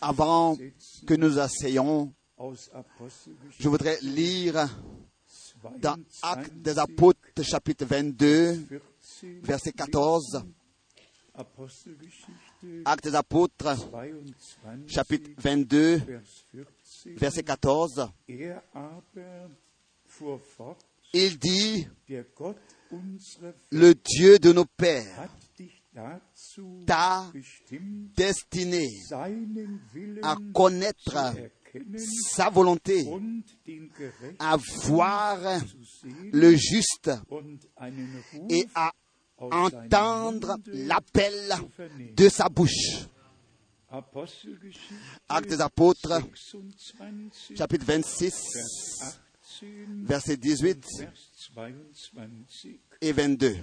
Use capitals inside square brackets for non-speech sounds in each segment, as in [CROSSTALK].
Avant que nous Apostelgeschichte je voudrais lire dans 22, Actes des Apôtres chapitre 22, 14, verset 14. Apostelgeschichte Actes des Apôtres 22, chapitre 22, Vers 14. verset 14. Er aber fuhr fort, Il dit, le Dieu de nos pères t'a bestimmt, destiné seinen Willen à connaître sa volonté, à voir le juste et à entendre l'appel de sa bouche. Actes des Apôtres, 26, chapitre 26, Vers 18, verset 18 Vers 22. et 22.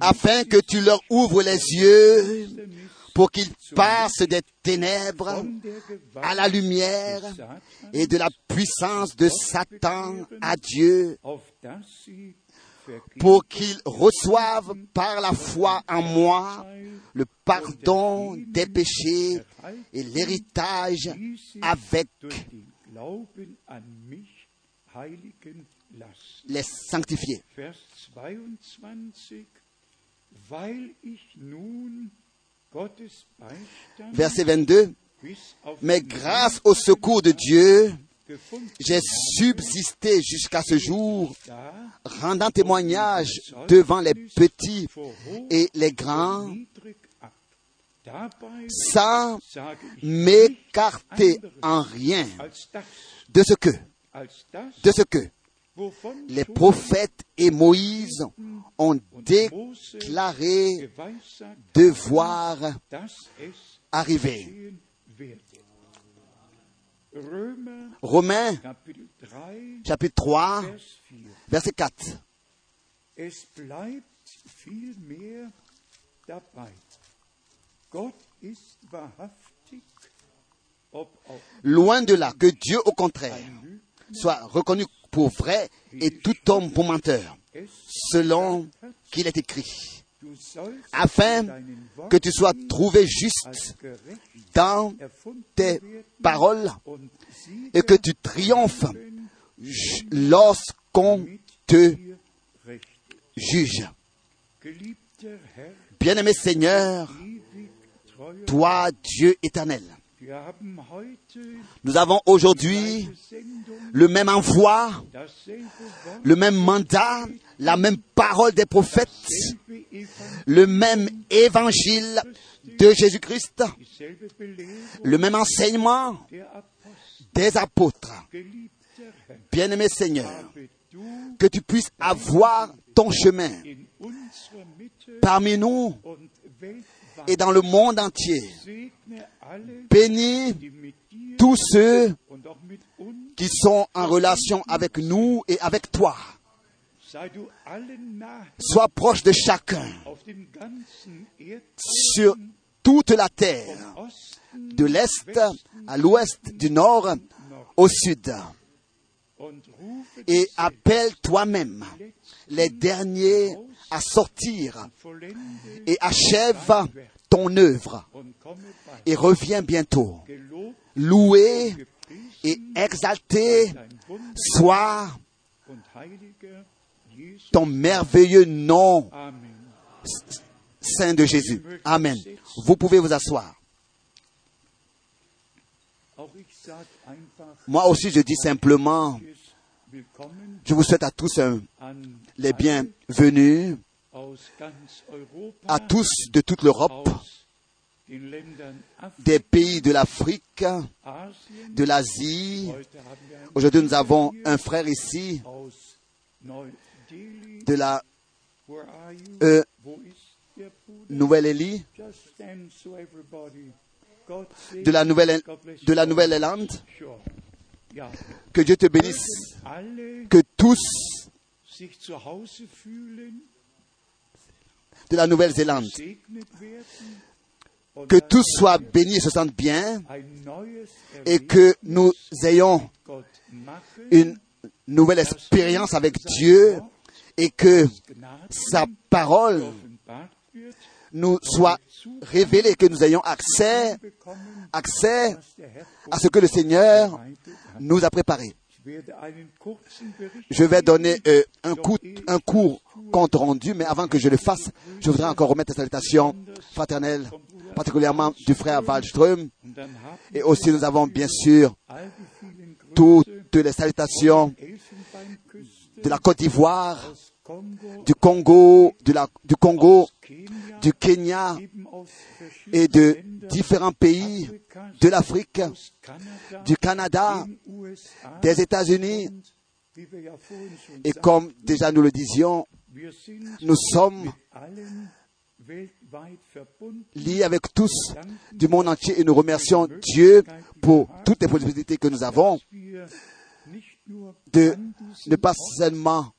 Afin que tu leur ouvres les yeux pour qu'ils passent des ténèbres à la lumière et de la puissance de Satan à Dieu pour qu'ils reçoivent par la foi en moi le pardon des péchés et l'héritage avec les sanctifiés. Vers 22, weil ich nun Gottes Beistand Verset 22. bis auf Mais grâce au secours de Dieu, j'ai subsisté jusqu'à ce jour, da rendant témoignage devant les petits et les grands, sans m'écarter en rien de ce que, de ce que les prophètes et Moïse ont Mose déclaré devoir arriver. Romains Kapitel 3, chapitre 3, Vers 4. verset 4. Es bleibt vielmehr dabei. Gott ist wahrhaftig, ob auch Loin de là, que Dieu au contraire soit reconnu pour vrai et tout homme pour menteur, selon qu'il est écrit, afin que tu sois trouvé juste dans tes paroles et que tu triomphes lorsqu'on te juge. Bien-aimé Seigneur, toi, Dieu éternel, nous avons aujourd'hui le même envoi, le même mandat, la même parole des prophètes, le même évangile de Jésus-Christ, le même enseignement des apôtres. Bien-aimé Seigneur, que tu puisses avoir ton chemin parmi nous et dans le monde entier. Bénis tous ceux qui sont en relation avec nous et avec toi. Sois proche de chacun sur toute la terre, de l'est à l'ouest, du nord au sud. Et appelle toi-même les derniers à sortir et achève ton œuvre et reviens bientôt. Loué et exalté soit ton merveilleux nom. Saint de Jésus. Amen. Vous pouvez vous asseoir. Moi aussi, je dis simplement, je vous souhaite à tous les bienvenus, à tous de toute l'Europe, des pays de l'Afrique, de l'Asie. Aujourd'hui, nous avons un frère ici de la euh? Nouvelle-Élie, de la Nouvelle, God bless de la you. Nouvelle-Zélande. Sure. Ja. Que Dieu te bénisse. Que tous de la Nouvelle-Zélande, que tous soient bénis et se sentent bien et que nous ayons une nouvelle expérience avec Dieu et que sa parole nous soit révélée, que nous ayons accès, accès à ce que le Seigneur nous a préparé. Je vais donner euh, un, coup, court compte rendu, mais avant que je le fasse, je voudrais encore remettre la salutation fraternelle, particulièrement du frère Wallström. Et aussi, nous avons bien sûr toutes les salutations de la Côte d'Ivoire, du Congo, du Congo, du Kenya et de différents pays de l'Afrique, du Canada, des États-Unis. Et comme déjà nous le disions, nous sommes liés avec tous du monde entier et nous remercions Dieu pour toutes les possibilités que nous avons de ne pas seulement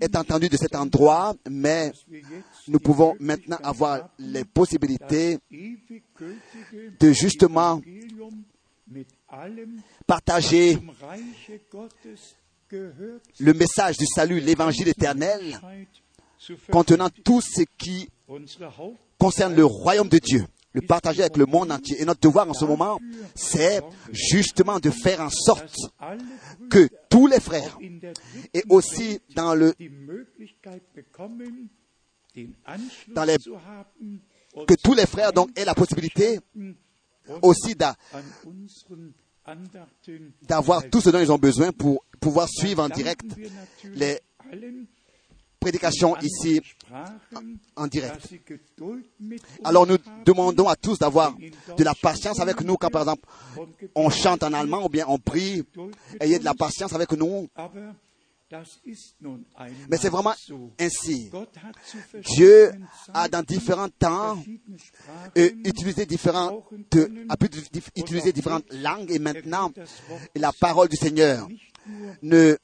être entendus de cet endroit, mais nous pouvons maintenant avoir les possibilités de justement partager le message du salut, l'évangile éternel, contenant tout ce qui concerne le royaume de Dieu, le partager avec le monde entier. Et notre devoir en ce moment, c'est justement de faire en sorte que tous les frères, et aussi dans le Dans les- que tous les frères donc aient la possibilité aussi d'avoir tout ce dont ils ont besoin pour pouvoir suivre en direct les allen prédications ici en direct. Alors nous demandons à tous d'avoir de la patience avec nous quand par exemple on chante en allemand ou bien on prie. Ayez de la patience avec nous. Mais c'est vraiment ainsi. Dieu a dans différents temps euh, utilisé différentes, a pu utiliser différentes langues et maintenant la parole du Seigneur ne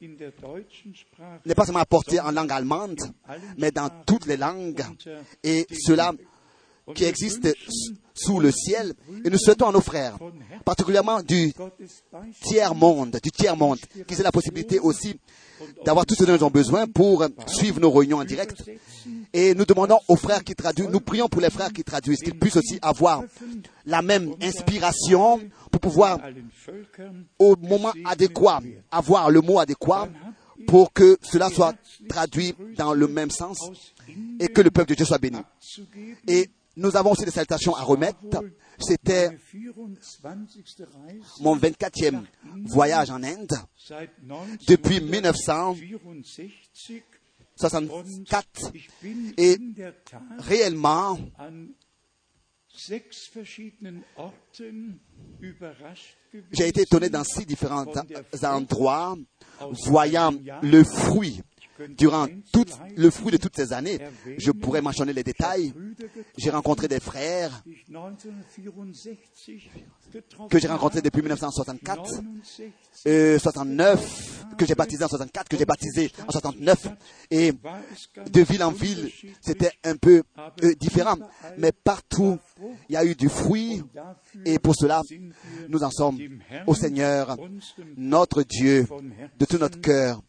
n'est pas seulement apportée en langue allemande, mais dans toutes les langues. et cela qui existe sous le ciel. Et nous souhaitons à nos frères, particulièrement du tiers-monde, du tiers-monde, qu'ils aient la possibilité aussi d'avoir tout ce dont ils ont besoin pour suivre nos réunions en direct. Et nous demandons aux frères qui traduisent, nous prions pour les frères qui traduisent, qu'ils puissent aussi avoir la même inspiration pour pouvoir, au moment adéquat, avoir le mot adéquat pour que cela soit traduit dans le même sens et que le peuple de Dieu soit béni. Et nous avons aussi des salutations à remettre. C'était Meine 24. Reise mon 24e voyage en Inde depuis 1964 1964 und ich bin Et réellement. J'ai été étonné dans six différents endroits, voyant le fruit durant tout le fruit de toutes ces années. Je pourrais mentionner les détails. J'ai rencontré des frères die ich 1964 getroffen que j'ai rencontrés habe, depuis 1964, 69 euh, 69, que j'ai baptisé en 64, que j'ai baptisé en 69, et de ville en ville, c'était un peu euh, différent. Mais partout, il y a eu du fruit, et pour cela, nous en sommes au Seigneur, notre Dieu, de tout notre cœur,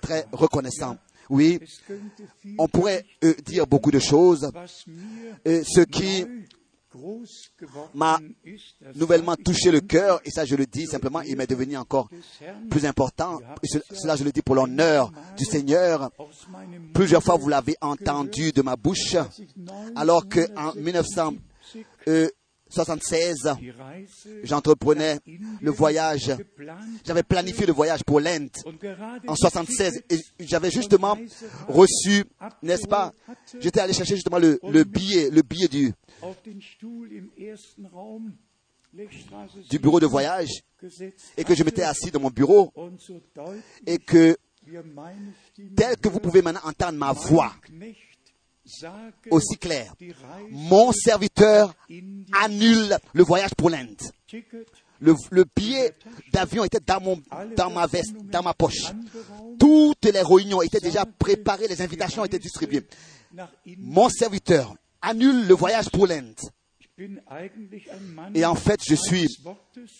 très reconnaissant. Oui, on pourrait euh, dire beaucoup de choses. ce qui m'a nouvellement touché le cœur, et ça je le dis simplement, il m'est devenu encore plus important, et ce- cela je le dis pour l'honneur du Seigneur. Plusieurs fois vous l'avez entendu de ma bouche, alors que en 1976, die Reise j'entreprenais le voyage, j'avais planifié le voyage pour l'Inde. En 76 et j'avais justement reçu, n'est-ce pas, j'étais allé chercher justement le billet, le billet du, du bureau de voyage et que je m'étais assis dans mon bureau et que tel que vous pouvez maintenant entendre ma voix aussi claire, mon serviteur annule le voyage pour l'Inde. Le, le billet d'avion était dans, mon, dans ma veste, dans ma poche. Toutes les réunions étaient déjà préparées, les invitations étaient distribuées. Mon serviteur annule le voyage pour l'Inde. Et en fait, je suis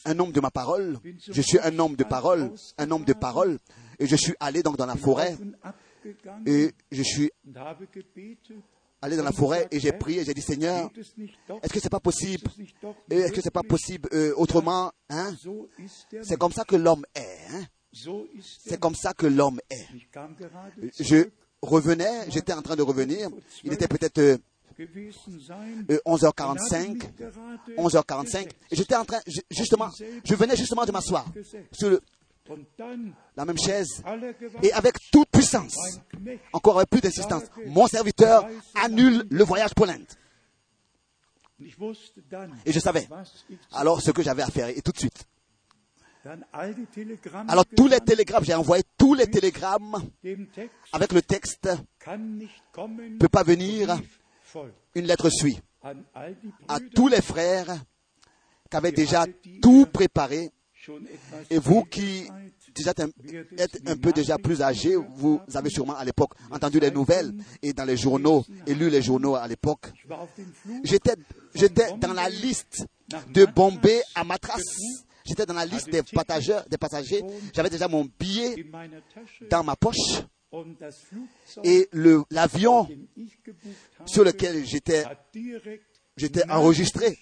un homme de ma parole. Je suis un homme de parole, un homme de parole. Et je suis allé donc dans la forêt. Et je suis allé dans la forêt et j'ai prié, j'ai dit Seigneur, est-ce que c'est pas possible? Est-ce que c'est pas possible euh, autrement hein? C'est comme ça que l'homme est. Hein? C'est comme ça que l'homme est. Je revenais, j'étais en train de revenir. Il était peut-être euh, gewesen sein. euh, und hatte 11h45, mich gerade 11h45. Et j'étais en train, justement, je venais justement de m'asseoir sur la même chaise et avec toute puissance, encore avec plus d'insistance, mon serviteur annule le voyage pour l'Inde. Et je savais alors ce que j'avais à faire et tout de suite. Alors tous les télégrammes, j'ai envoyé tous les télégrammes avec le texte kommen, peut pas venir. Une lettre suit. À tous les frères qui avaient déjà tout préparé et vous qui déjà êtes un, peu déjà plus âgés, vous avez sûrement à l'époque entendu les nouvelles et dans les journaux et lu les journaux à l'époque. J'étais, j'étais dans la liste de Bombay à Matras. J'étais dans la liste des passagers, des passagers. J'avais déjà mon billet dans ma poche et l'avion sur lequel j'étais, enregistré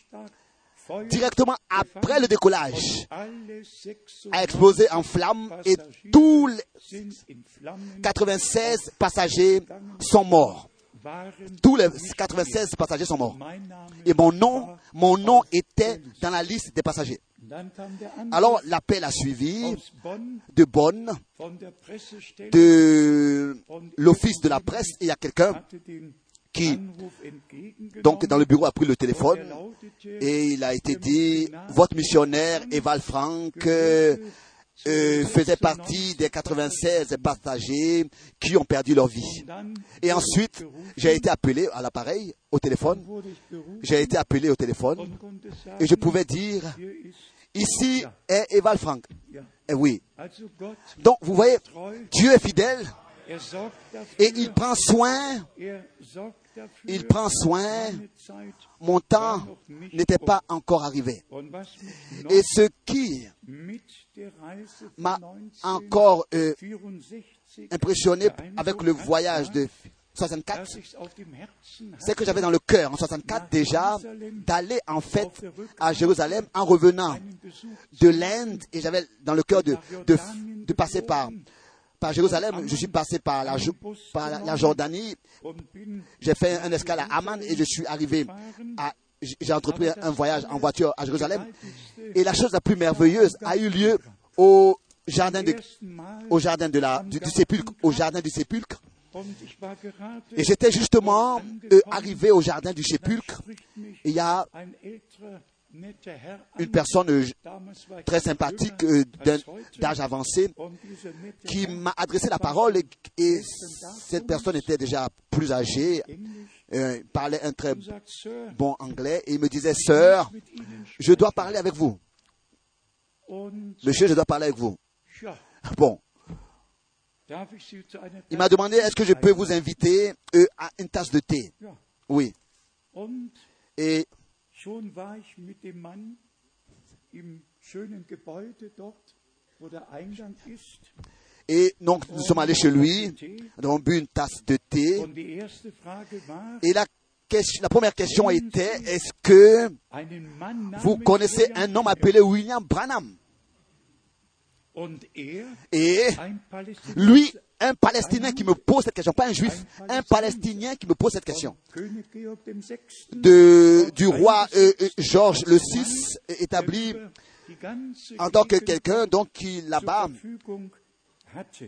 directement après le décollage alle 96 a explosé en flammes et tous les sind in Flammen 96 passagers sont morts. Tous les 96 passagers sont morts. Et mon nom, mon était dans la liste des passagers. Alors l'appel a suivi de Bonn, de l'office de la presse, et il y a quelqu'un qui, donc dans le bureau, a pris le téléphone et il a été dit, votre missionnaire Eval Frank euh, euh, faisait partie des 96 passagers qui ont perdu leur vie. Et ensuite, j'ai été appelé à l'appareil, au téléphone, j'ai été appelé au téléphone et je pouvais dire, ici est Eval Frank. Et oui. Donc, vous voyez, Dieu est fidèle. Et il prend soin, il prend soin. Mon temps n'était pas encore arrivé. Et ce qui m'a encore euh, 1964 impressionné avec le voyage de 64, dass ich's auf dem Herzen c'est que j'avais dans le cœur en 64 déjà d'aller en fait à Jérusalem en revenant de l'Inde et j'avais dans le cœur de, de, de passer par, par Jérusalem. Je suis passé par la, Jo- par la, la Jordanie. J'ai fait un escale à Amman et je suis arrivé à, j'ai entrepris un voyage en voiture à Jérusalem. Et la chose la plus merveilleuse a eu lieu au jardin de, ersten Mal au jardin de la, du, du sépulcre, au jardin du sépulcre. Et j'étais justement euh, arrivé au jardin du sépulcre. il y a une personne euh, très sympathique euh, d'âge avancé qui m'a adressé la parole et, et cette personne était déjà plus âgée, parlait un très bon anglais et il me disait, sœur, je dois parler avec vous. Monsieur, je dois parler avec vous. Bon, il m'a demandé, est-ce que je peux vous inviter euh, à une tasse de thé? Oui. Et donc, nous sommes allés chez lui, nous avons bu une tasse de thé. Et la, question, la première question était, est-ce que vous connaissez un homme appelé William Branham? Et ein Palästinenser, lui, un Palestinien qui me pose cette question, pas un juif, un Palestinien qui me pose cette question. De, du roi euh, euh, Georges le VI, établi die ganze en tant que quelqu'un donc qui là-bas.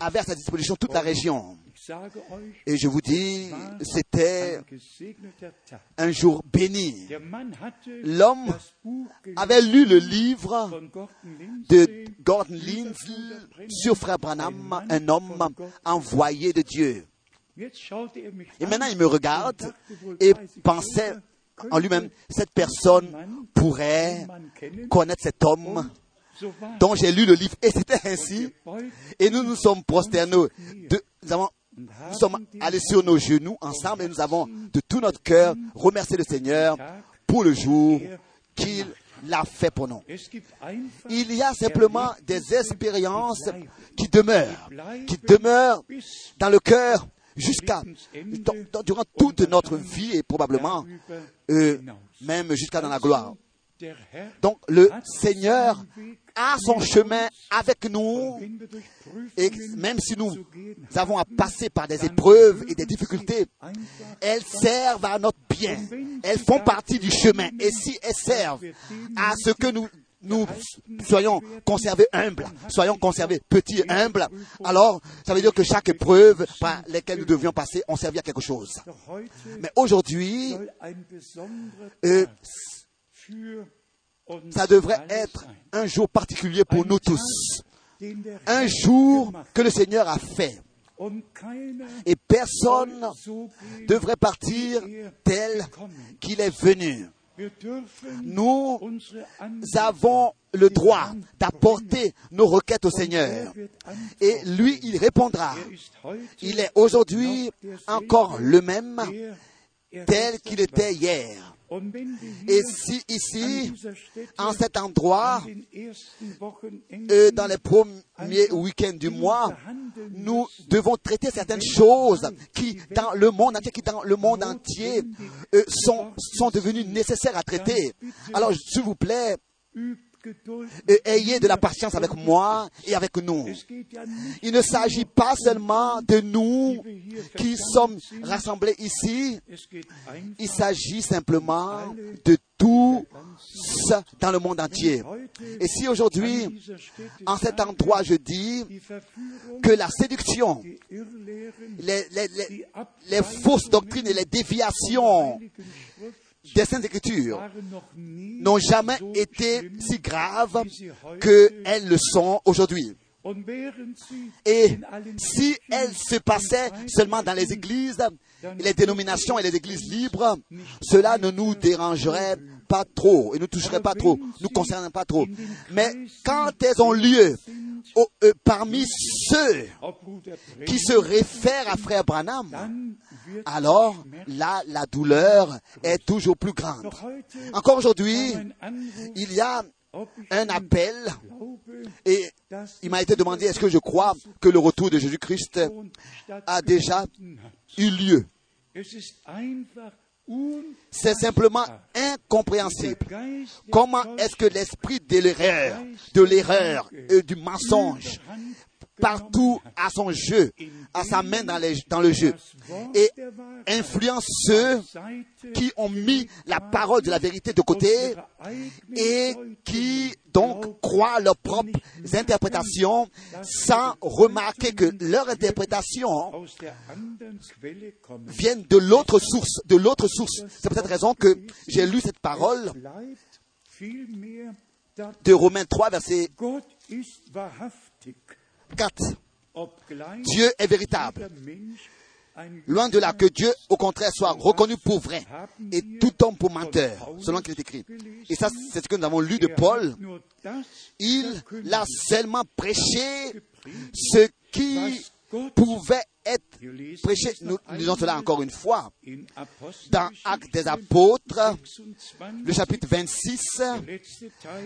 Avait à sa disposition toute la région. Sage euch, Et je vous dis, c'était un jour béni. L'homme avait lu le livre de Gordon Lindsay sur Frère Branham, un homme envoyé de Dieu. Et an maintenant, il me regarde et pensait en lui-même, cette personne pourrait connaître cet homme dont j'ai lu le livre. Et c'était ainsi. Et nous nous sommes prosternés. Nous, nous sommes allés sur nos genoux ensemble et nous avons de tout notre cœur remercié le Seigneur pour le jour qu'il l'a fait pour nous. Il y a simplement des expériences qui demeurent, qui demeurent dans le cœur jusqu'à durant toute notre vie et probablement euh, même jusqu'à dans la gloire. Donc le Seigneur a son chemin avec nous et même si nous avons à passer par des épreuves et des difficultés, elles servent à notre bien. Elles font partie du chemin. Et si elles servent à ce que nous nous soyons conservés humbles, soyons conservés petits et humbles, alors ça veut dire que chaque épreuve par laquelle nous devions passer ont servi à quelque chose. Mais aujourd'hui, euh, ça devrait être un jour particulier pour nous tous. Un jour que le Seigneur a fait. Et personne ne devrait partir tel qu'il est venu. Nous avons le droit d'apporter nos requêtes au Seigneur. Et lui, il répondra. Il est aujourd'hui encore le même tel qu'il était hier. Et si ici, en cet endroit, dans les premiers week-ends du mois, nous devons traiter certaines choses qui, dans le monde entier, qui dans le monde entier, euh, sont, sont devenues nécessaires à traiter. Alors, s'il vous plaît, et ayez de la patience avec moi et avec nous. Il ne s'agit pas seulement de nous qui sommes rassemblés ici, il s'agit simplement de tous dans le monde entier. Et si aujourd'hui, en cet endroit, je dis que la séduction, les, les fausses doctrines et les déviations des Saintes Écritures n'ont jamais été si graves qu'elles le sont aujourd'hui. Et si elles se passaient seulement dans les églises, les dénominations et les églises libres, cela ne nous dérangerait pas trop et ne toucherait pas trop, nous concernerait pas trop. Mais quand elles ont lieu euh, parmi ceux qui se réfèrent à Frère Branham, alors là, la douleur est toujours plus grande. Encore aujourd'hui, il y a un appel et il m'a été demandé est-ce que je crois que le retour de Jésus-Christ a déjà eu lieu? C'est simplement incompréhensible. Comment est-ce que l'esprit de l'erreur, de l'erreur et du mensonge partout à son jeu, à sa main dans, le jeu, et influence ceux qui ont mis la parole de la vérité de côté et qui donc croient leurs propres interprétations sans remarquer que leur interprétation viennent de l'autre source, de l'autre source. C'est pour cette raison que j'ai lu cette parole de Romains 3, verset 4. Dieu est véritable. Loin de là que Dieu, au contraire, soit reconnu pour vrai et tout homme pour menteur, selon qu'il est écrit. Et ça, c'est ce que nous avons lu de Paul. Il l'a seulement prêché ce qui pouvait être. Nous lisons cela encore une fois dans Actes des Apôtres, le chapitre 26,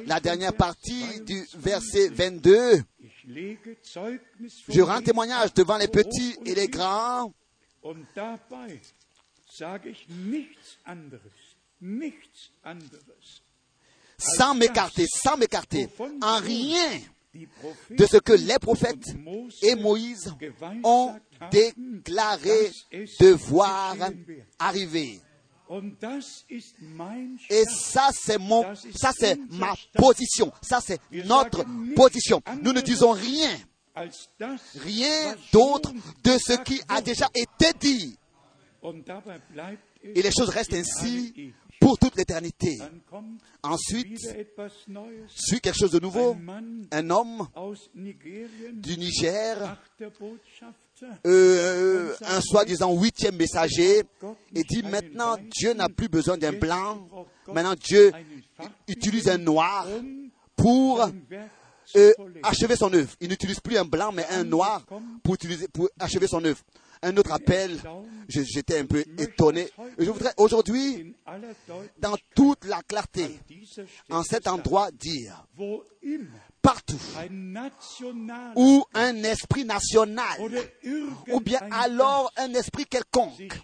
la dernière partie du verset 22. Je rends témoignage devant les petits et les grands. Sans m'écarter, sans m'écarter, en rien de ce que les prophètes et Moïse ont déclaré devoir arriver. Et ça, c'est mon, ça, c'est ma position. Ça, c'est notre position. Nous ne disons rien, rien d'autre de ce qui a déjà été dit. Et les choses restent ainsi pour toute l'éternité. Ensuite, suit quelque chose de nouveau. Un homme du Niger, euh, un soi-disant huitième messager, et dit maintenant Dieu n'a plus besoin d'un blanc, maintenant Dieu utilise un noir pour euh, achever son œuvre. Il n'utilise plus un blanc, mais un noir pour, utiliser, pour achever son œuvre. Un autre appel. J'étais un peu étonné. Je voudrais aujourd'hui, dans toute la clarté, en cet endroit, dire, partout où un esprit national, ou bien alors un esprit quelconque,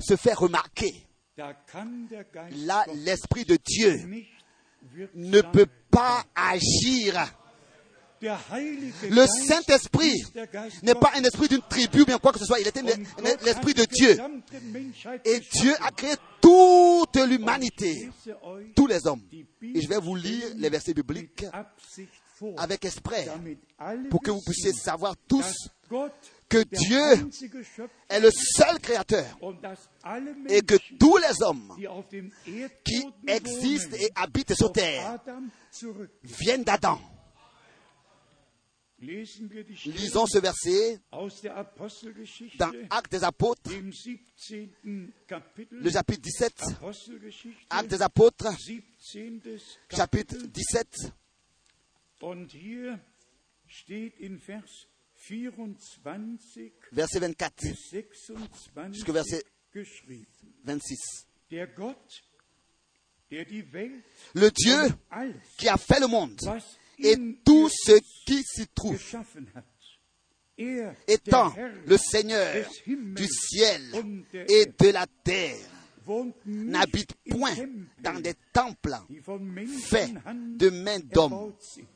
se fait remarquer, là, l'esprit de Dieu ne peut pas agir. Le Saint-Esprit n'est pas un esprit d'une tribu, bien quoi que ce soit. Il était l'esprit de die Dieu. Et. Dieu a créé toute l'humanité, tous les hommes. Et je vais vous lire les versets bibliques avec esprit pour que vous puissiez savoir tous que Dieu est le seul créateur et que tous les hommes qui existent et habitent sur terre viennent d'Adam. Lisons ce verset dans Actes des Apôtres, dem 17. Kapitel, le chapitre 17. Apostelgeschichte, Actes des Apôtres, 17. chapitre Kapitel. 17. Und hier steht in Vers 24 Verset 24, bis 26 Jusqu'au verset- geschrieben. 26. Der Gott, der die Welt Le Dieu qui a fait le monde et tout ce qui s'y trouve, étant le Seigneur du ciel et de la terre, n'habite in point dans des temples faits de main d'homme. erbaut sind.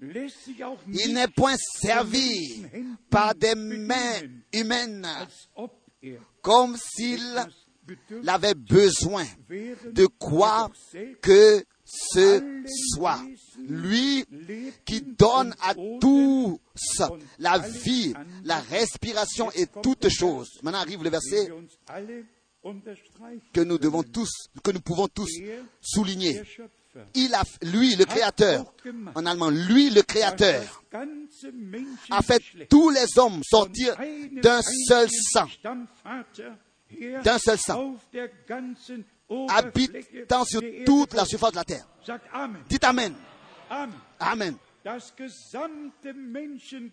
Lässt sich auch Il n'est point servi par des mains humaines, er comme s'il avait besoin de quoi que ce soit. Lui qui donne à tous la vie, la respiration et toutes choses. Maintenant arrive le verset que nous devons tous, que nous pouvons tous Er, souligner. Il a, lui, le créateur, en allemand, lui, le créateur, a fait tous les hommes sortir d'un seul sang, d'un seul sang, habitant sur toute la surface de la terre. Dites Amen. Amen.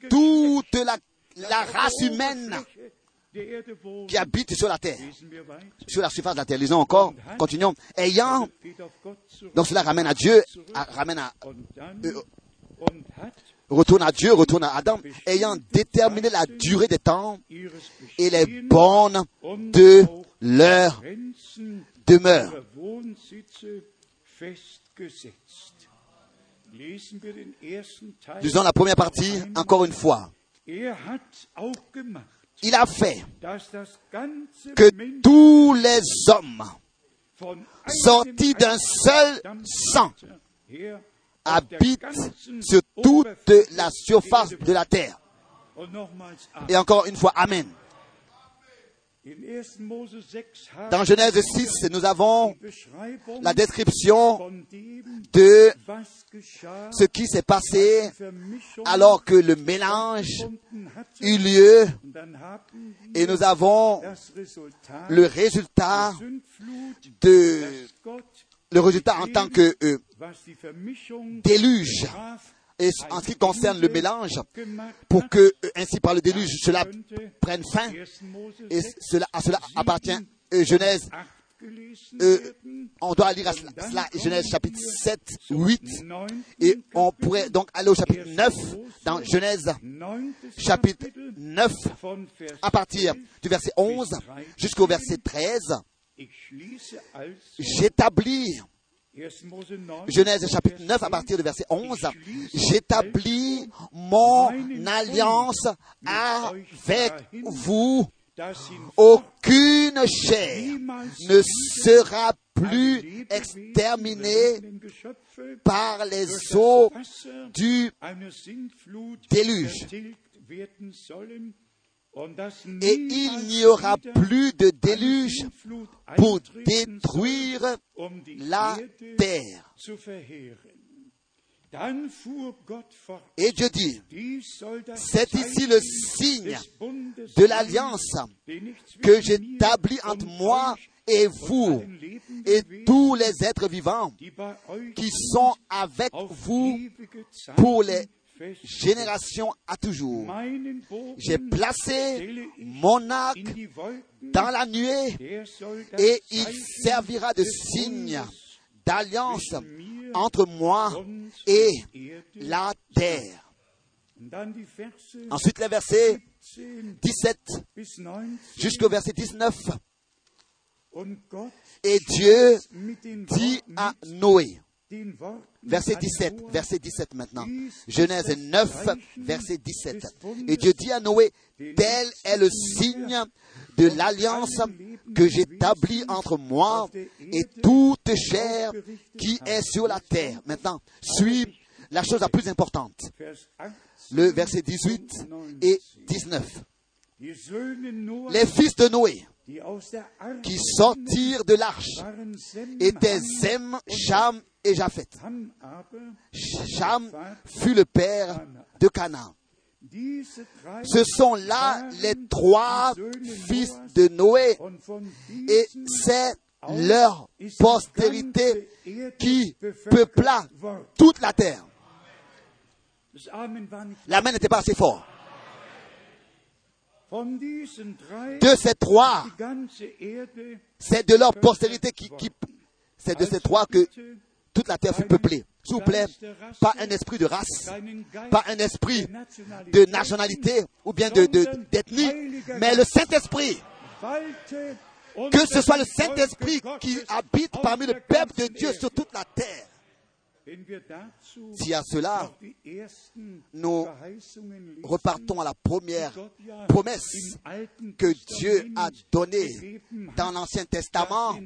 Toute la, la race humaine qui habite sur la terre, sur la surface de la terre. Lisons encore, continuons. Ayant, donc cela ramène à Dieu, à- ramène à, hat retourne à Dieu, retourne à Adam, ayant déterminé la durée des temps et les bornes de leur demeure. Lisons la première partie, encore une fois. Er Il a fait que tous les hommes sortis d'un seul sang habitent sur toute la surface de la terre. Et encore une fois, Amen. In 1. Mose 6 haben Dans Genèse 6, nous avons la description de ce qui s'est passé alors que le mélange eut lieu. Et nous avons le résultat de le résultat en tant que euh, déluge et en ce qui concerne le mélange pour que euh, ainsi par le déluge cela prenne fin 1. Mose et 6, cela à cela appartient euh, Genèse 8 gelesen euh, on doit lire à cela, Genèse chapitre 7 8 et on pourrait donc aller au chapitre 9 dans Genèse chapitre 9 von Vers à partir du verset 11 jusqu'au verset 13 Ich schließe also j'établis 1. Mose 9, Genèse chapitre 9 à partir du verset 11, j'établis mon alliance avec vous. Aucune chair ne sera plus exterminée par les eaux du Déluge. Et il n'y aura plus de déluge pour détruire la terre. Et Dieu dit, c'est ici le signe de l'alliance que j'établis entre moi et vous et tous les êtres vivants qui sont avec vous pour les génération à toujours. J'ai placé mon arc dans la nuée et il servira de signe d'alliance entre moi et la terre. Ensuite, les versets 17 jusqu'au verset 19. Et Dieu dit à Noé, verset 17, verset 17 maintenant, Genèse 9, verset 17. Et Dieu dit à Noé, tel est le signe de l'alliance que j'établis entre moi et toute chair qui est sur la terre. Maintenant, suit la chose la plus importante. Le verset 18 et 19. Les fils de Noé qui sortirent de l'arche étaient Zem, Cham et Japhet. Cham fut le père de Canaan. Ce sont là les trois fils de Noé et c'est leur postérité qui peupla toute la terre. La main n'était pas assez fort. De ces trois, c'est de leur postérité qui, qui c'est de ces trois que toute la terre fut peuplée. S'il vous plaît, pas un esprit de race, pas un esprit de nationalité ou bien d'ethnie, de, mais le Saint-Esprit. Que ce soit le Saint-Esprit qui habite parmi le peuple de Dieu sur toute la terre. Si à cela, nous repartons à la première promesse que Dieu a donnée dans l'Ancien Testament,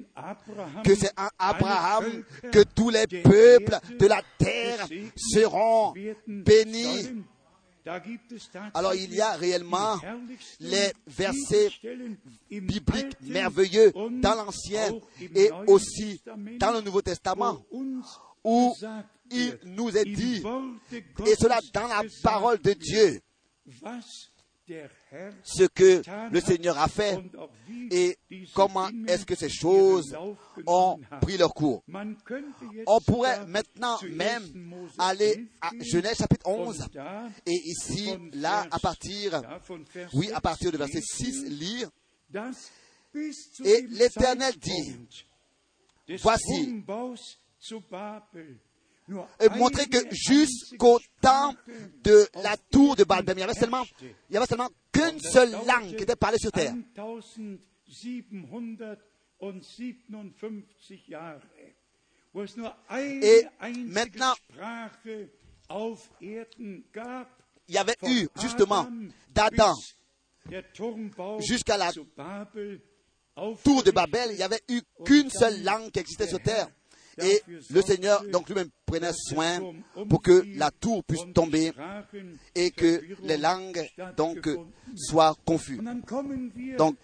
que c'est un Abraham que tous les peuples de la terre seront bénis. Alors il y a réellement les versets bibliques merveilleux dans l'Ancien et aussi dans le Nouveau Testament où il nous est dit, et cela dans la parole de Dieu, ce que le Seigneur a fait et comment est-ce que ces choses ont pris leur cours? On pourrait maintenant même aller à Genèse chapitre 11 et ici, là, à partir, oui, à partir de verset 6, lire, et l'Éternel dit, voici, et montrer que jusqu'au temps de la tour de Babel, il y avait seulement, il y avait seulement qu'une seule langue qui était parlée sur terre. Et maintenant, il y avait eu justement d'Adam jusqu'à la tour de Babel, il n'y avait eu qu'une seule langue qui existait sur terre. Et le Seigneur, donc lui-même, prenait soin pour que la tour puisse tomber et que les langues, soient confuses. Donc,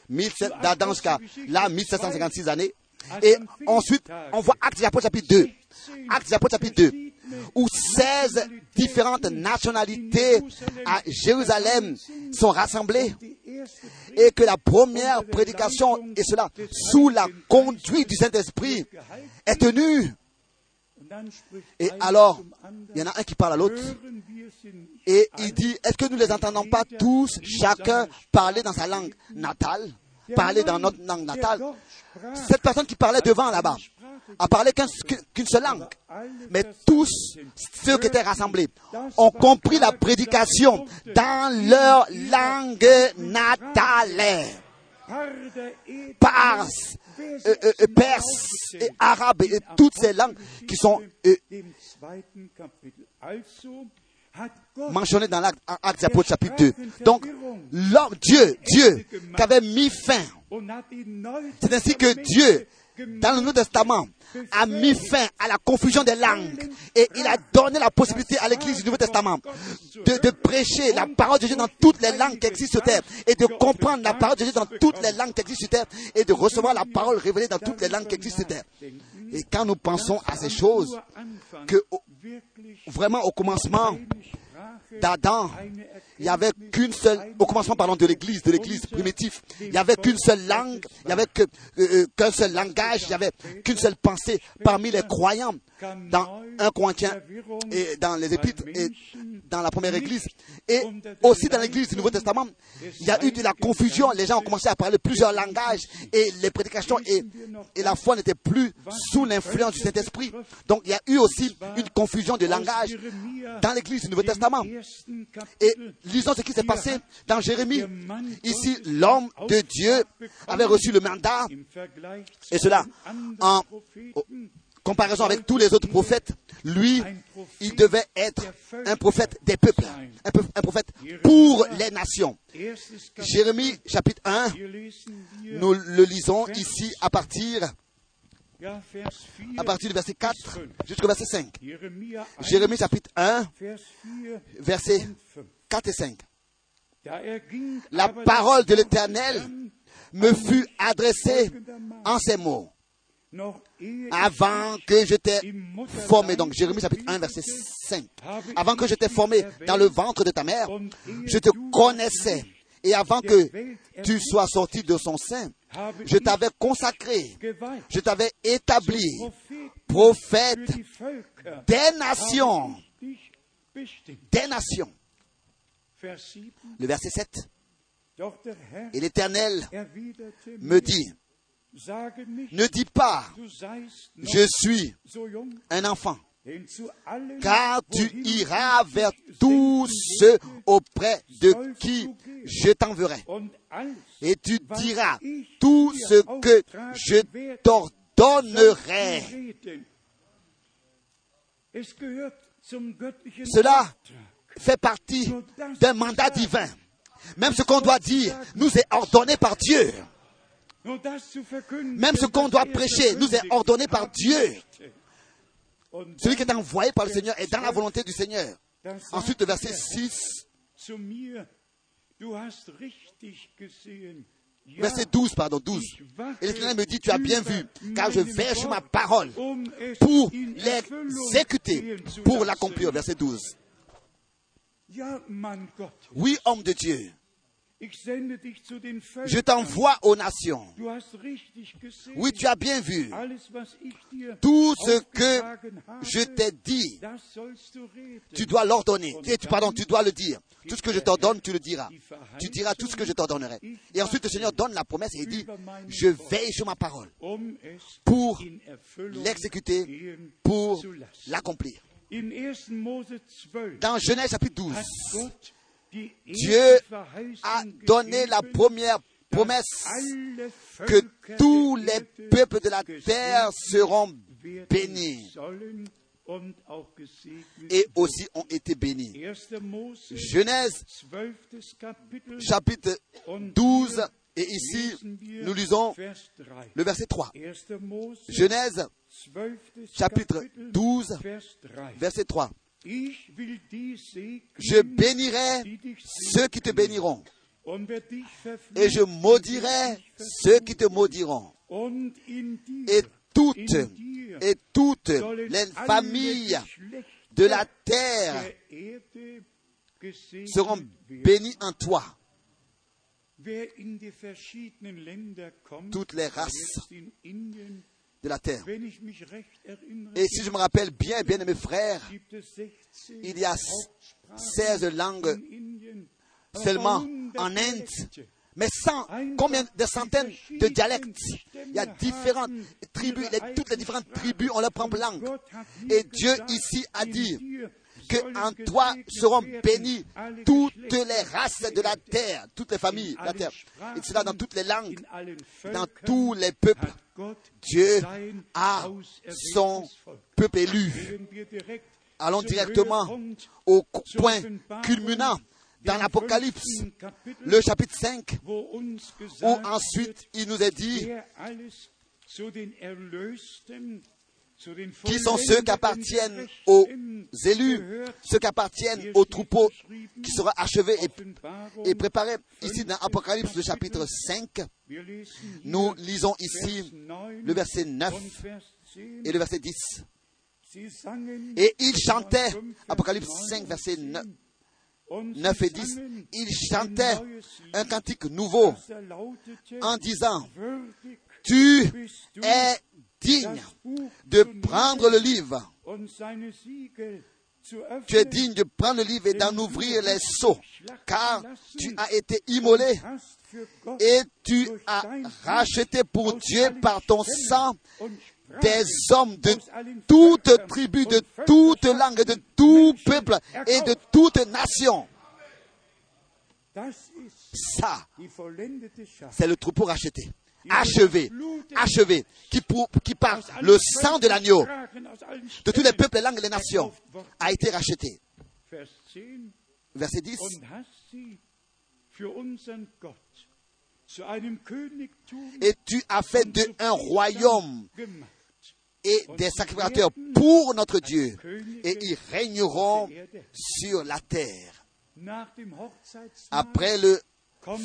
d'Adam jusqu'à là, 1756 années. Et ensuite, on voit Actes des Apôtres chapitre 2. Actes des chapitre 2 où 16 différentes nationalités à Jérusalem sont rassemblées et que la première prédication, et cela sous la conduite du Saint-Esprit, est tenue. Et alors, il y en a un qui parle à l'autre. Et il dit, est-ce que nous ne les entendons pas tous, chacun parler dans sa langue natale, parler dans notre langue natale? Cette personne qui parlait devant là-bas, a parlé qu'une seule langue. Mais tous ceux qui étaient rassemblés ont compris la prédication dans leur langue natale. Euh, euh, euh, perse et arabe et toutes ces langues qui sont mentionnées dans l'Acte Apôtres chapitre 2. Donc, Dieu, Dieu, qui avait mis fin. C'est ainsi que Dieu, dans le Nouveau Testament, a mis fin à la confusion des langues et il a donné la possibilité à l'Église du Nouveau Testament de, prêcher la parole de Dieu dans toutes les langues qui existent sur terre et de comprendre la parole de Dieu dans toutes les langues qui existent sur terre et de recevoir la parole révélée dans toutes les langues qui existent sur terre. Et quand nous pensons à ces choses, que vraiment au commencement, d'Adam, il n'y avait qu'une seule, au commencement pardon de l'église, de l'église primitive, il n'y avait qu'une seule langue, il n'y avait que, euh, qu'un seul langage, il n'y avait qu'une seule pensée parmi les croyants dans un Corinthiens et dans les épîtres et dans la première église et aussi dans l'église du Nouveau Testament, il y a eu de la confusion. Les gens ont commencé à parler plusieurs langages et les prédications et, et la foi n'était plus sous l'influence du Saint-Esprit. Donc il y a eu aussi une confusion de langage dans l'église du Nouveau Testament. Et lisons ce qui s'est passé dans Jérémie. Ici, l'homme de Dieu avait reçu le mandat et cela en comparaison avec tous les autres prophètes, lui, il devait être un prophète des peuples, un, prophète pour les nations. Jérémie chapitre 1, nous le lisons ici à partir à partir du verset 4 jusqu'au verset 5. Jérémie chapitre 1, versets 4 et 5. La parole de l'Éternel me fut adressée en ces mots. Avant que je t'ai formé, donc Jérémie chapitre 1, verset 5, avant que je t'ai formé dans le ventre de ta mère, je te connaissais. Et avant que tu sois sorti de son sein, je t'avais consacré, je t'avais établi prophète des nations, des nations. Le verset 7. Et l'Éternel me dit, ne dis pas, je suis un enfant, car tu iras vers tous ceux auprès de qui je t'enverrai. Et tu diras tout ce que je t'ordonnerai. Cela fait partie d'un mandat divin. Même ce qu'on doit dire nous est ordonné par Dieu. Même ce qu'on doit prêcher nous est ordonné par Dieu. Celui qui est envoyé par le Seigneur est dans la volonté du Seigneur. Ensuite, le verset 6. Verset 12, pardon, 12. Et l'Éternel me dit, tu as bien vu, car je verse ma parole pour l'exécuter, pour l'accomplir. Verset 12. Oui, homme de Dieu. Je t'envoie aux nations. Oui, tu as bien vu. Tout ce que je t'ai dit, tu dois l'ordonner. Pardon, tu dois le dire. Tout ce que je t'ordonne, tu le diras. Tu diras tout ce que je t'ordonnerai. Et ensuite, le Seigneur donne la promesse et il dit, je veille sur ma parole pour l'exécuter, pour l'accomplir. Dans Genèse chapitre 12, Dieu a donné la première promesse que tous les peuples de la terre seront bénis et aussi ont été bénis. Genèse chapitre 12 et ici nous lisons le verset 3. Genèse chapitre 12 verset 3. Je bénirai ceux qui te béniront. Et je maudirai ceux qui te maudiront. Et toutes, et toutes les familles de la terre seront bénies en toi. Toutes les races de la terre. Et si je me rappelle bien, bien mes frères, il y a 16 langues seulement en Inde, mais sans combien de centaines de dialectes? Il y a différentes tribus, toutes les différentes tribus ont leur propre langue. Et Dieu ici a dit que en toi seront bénies toutes les races de la terre, toutes les familles de la terre. Et cela dans toutes les langues, dans tous les peuples. Dieu a son peuple élu. Allons directement au point culminant dans l'Apocalypse, le chapitre 5, où ensuite il nous est dit qui sont ceux qui appartiennent aux élus, ceux qui appartiennent au troupeau qui sera achevé et, et préparé. Ici dans Apocalypse, le chapitre 5, nous lisons ici le verset 9 et le verset 10. Et ils chantaient, Apocalypse 5, verset 9, 9 et 10, ils chantaient un cantique nouveau en disant, tu es digne de prendre le livre. Tu es digne de prendre le livre et d'en ouvrir les seaux, car tu as été immolé et tu as racheté pour Dieu par ton sang des hommes de toute tribu, de toute langue, de tout peuple et de toute nation. Ça, c'est le troupeau racheté achevé, achevé, qui, pour, qui par le sang de l'agneau, de tous les peuples, les langues et les nations, a été racheté. Verset 10. Et tu as fait de un royaume et des sacrificateurs pour notre Dieu, et ils régneront sur la terre. Après le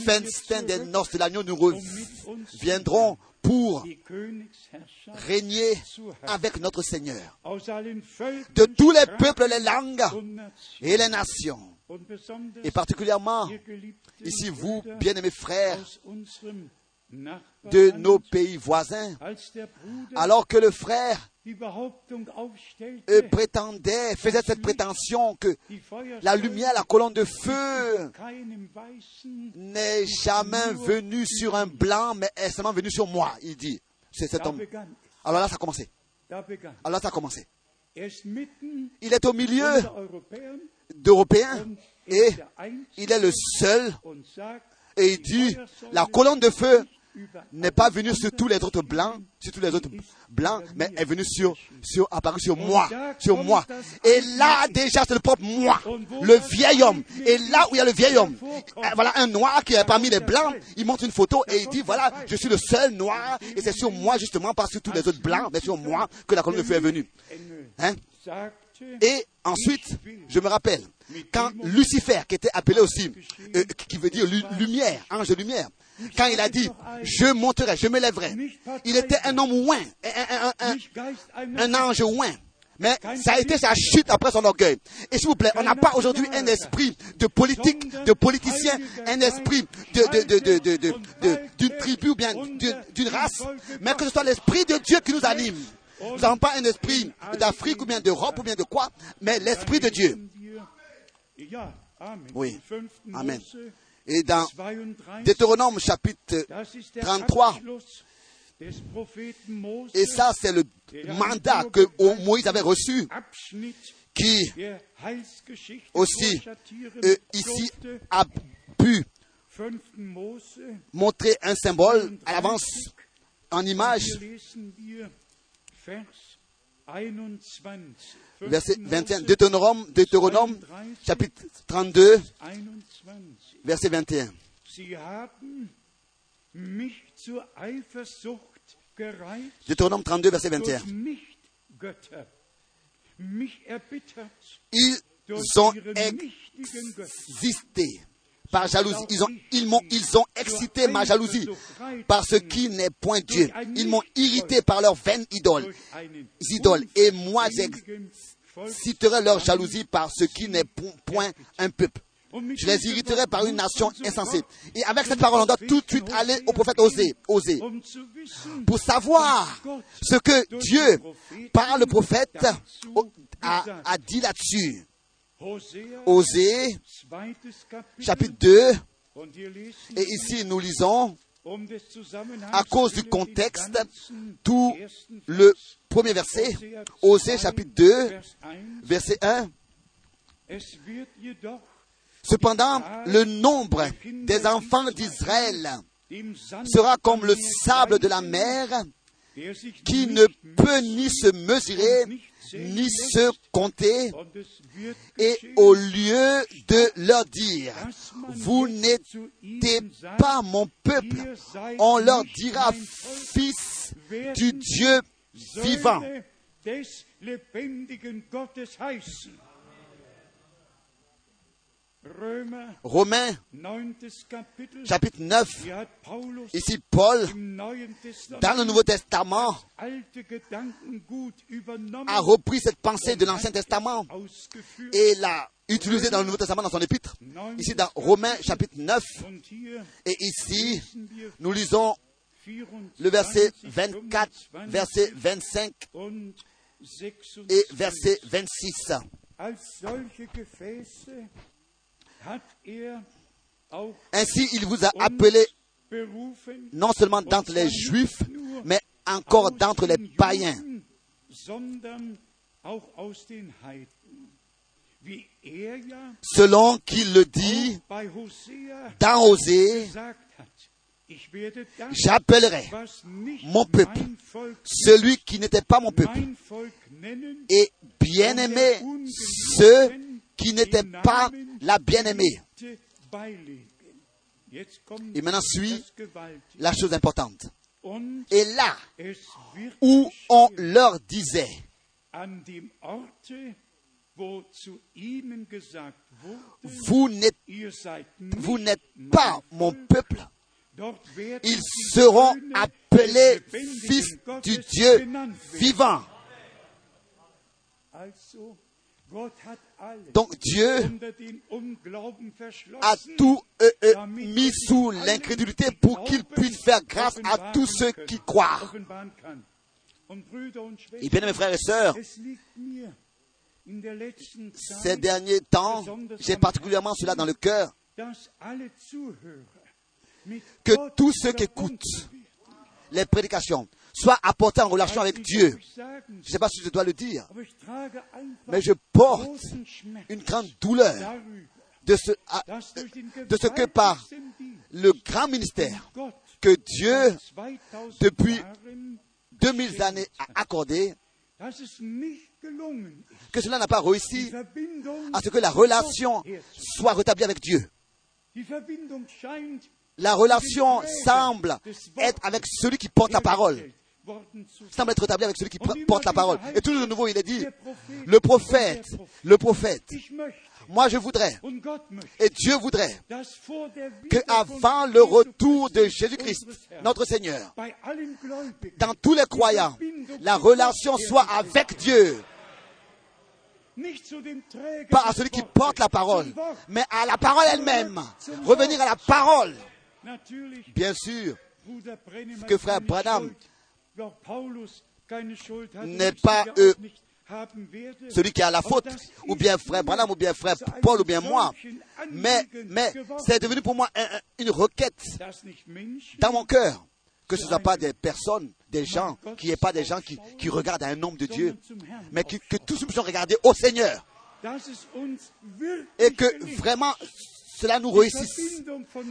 festin des noces de l'agneau, nous reviendrons pour régner avec notre Seigneur. De tous les peuples, les langues et les nations. Et particulièrement, ici vous, bien-aimés frères, de nos pays voisins, alors que le frère prétendait, faisait cette prétention que la lumière, la colonne de feu n'est jamais venue sur un blanc, mais est seulement venue sur moi, il dit. C'est cet homme. Alors là, ça a commencé. Alors là, ça a commencé. Il est au milieu d'Européens et il est le seul et il dit, la colonne de feu n'est pas venu sur tous les autres blancs, sur tous les autres blancs, mais est venu sur, sur, apparu sur moi, sur moi. Et là, déjà, c'est le propre moi, le vieil homme. Et là où il y a le vieil homme, voilà un noir qui est parmi les blancs, il montre une photo et il dit, voilà, je suis le seul noir, et c'est sur moi, justement, pas sur tous les autres blancs, mais sur moi que la colonne de feu est venue. Hein? Et ensuite, je me rappelle, quand Lucifer, qui était appelé aussi, euh, qui veut dire lumière, ange de lumière, quand il a dit, je monterai, je me lèverai, il était un homme ouin, un, ange ouin. Mais ça a été sa chute après son orgueil. Et s'il vous plaît, on n'a pas aujourd'hui un esprit de politique, de politicien, un esprit d'une tribu ou bien d'une race, mais que ce soit l'esprit de Dieu qui nous anime. Nous n'avons pas un esprit d'Afrique ou bien d'Europe ou bien de quoi, mais l'esprit de Dieu. Oui. Amen. Et dans Deutéronome chapitre 33, et ça c'est le mandat que Moïse avait reçu, qui aussi euh, ici a pu montrer un symbole à l'avance en image. Verset 21, Deutéronome, Deutéronome chapitre 32, verset 21. Deutéronome 32, verset 21. Ils ont existé par jalousie. Ils ont, ils m'ont, ils ont excité ma jalousie par ce qui n'est point Dieu. Ils m'ont irrité par leurs vaines idoles, idoles. Et moi, j'exciterai leur jalousie par ce qui n'est point un peuple. Je les irriterai par une nation insensée. Et avec cette parole, on doit tout de suite aller au prophète Osée, Osée pour savoir ce que Dieu, par le prophète, a, a dit là-dessus. Osée, chapitre 2, et ici nous lisons, à cause du contexte, tout le premier verset, Osée chapitre 2, verset 1. Cependant, le nombre des enfants d'Israël sera comme le sable de la mer qui ne peut ni se mesurer ni se compter, et au lieu de leur dire, vous n'étiez pas mon peuple, on leur dira, fils du Dieu vivant. Romains, chapitre 9, ici Paul, dans le Nouveau Testament, a repris cette pensée de l'Ancien Testament et l'a utilisée dans le Nouveau Testament dans son épître. Ici dans Romains chapitre 9, et ici nous lisons le verset 24, verset 25 et verset 26. Ainsi, il vous a appelé non seulement d'entre les Juifs, mais encore d'entre les païens. Selon qu'il le dit dans Osée, j'appellerai mon peuple, celui qui n'était pas mon peuple, et bien-aimé ceux qui n'étaient pas la bien-aimée. Et maintenant suit la chose importante. Et là où on leur disait, vous n'êtes pas mon peuple, ils seront appelés fils du Dieu vivant. Donc Dieu a tout euh, euh, mis sous l'incrédulité pour qu'il puisse faire grâce à tous ceux qui croient. Et bien mes frères et sœurs, ces derniers temps, j'ai particulièrement cela dans le cœur, que tous ceux qui écoutent les prédications soient apportés en relation avec Dieu. Je ne sais pas si je dois le dire, mais je porte une grande douleur de ce, de ce que par le grand ministère que Dieu, depuis 2000 années, a accordé, que cela n'a pas réussi à ce que la relation soit rétablie avec Dieu la relation semble être avec celui qui porte la parole. Semble être établie avec celui qui porte la parole. Et tout de nouveau, il est dit, le prophète, le prophète. Moi, je voudrais, et Dieu voudrait, que avant le retour de Jésus-Christ, notre Seigneur, dans tous les croyants, la relation soit avec Dieu. Pas à celui qui porte la parole, mais à la parole elle-même. Revenir à la parole. Bien sûr que frère Branham n'est pas euh, celui qui a la faute, ou bien frère Branham, ou bien frère Paul, ou bien moi. Mais, mais c'est devenu pour moi une requête dans mon cœur. Que ce ne soit pas des personnes, des gens, qui n'est pas des gens qui, qui, regardent un homme de Dieu, mais que, que tous nous puissions regarder au Seigneur. Et que vraiment cela nous réussisse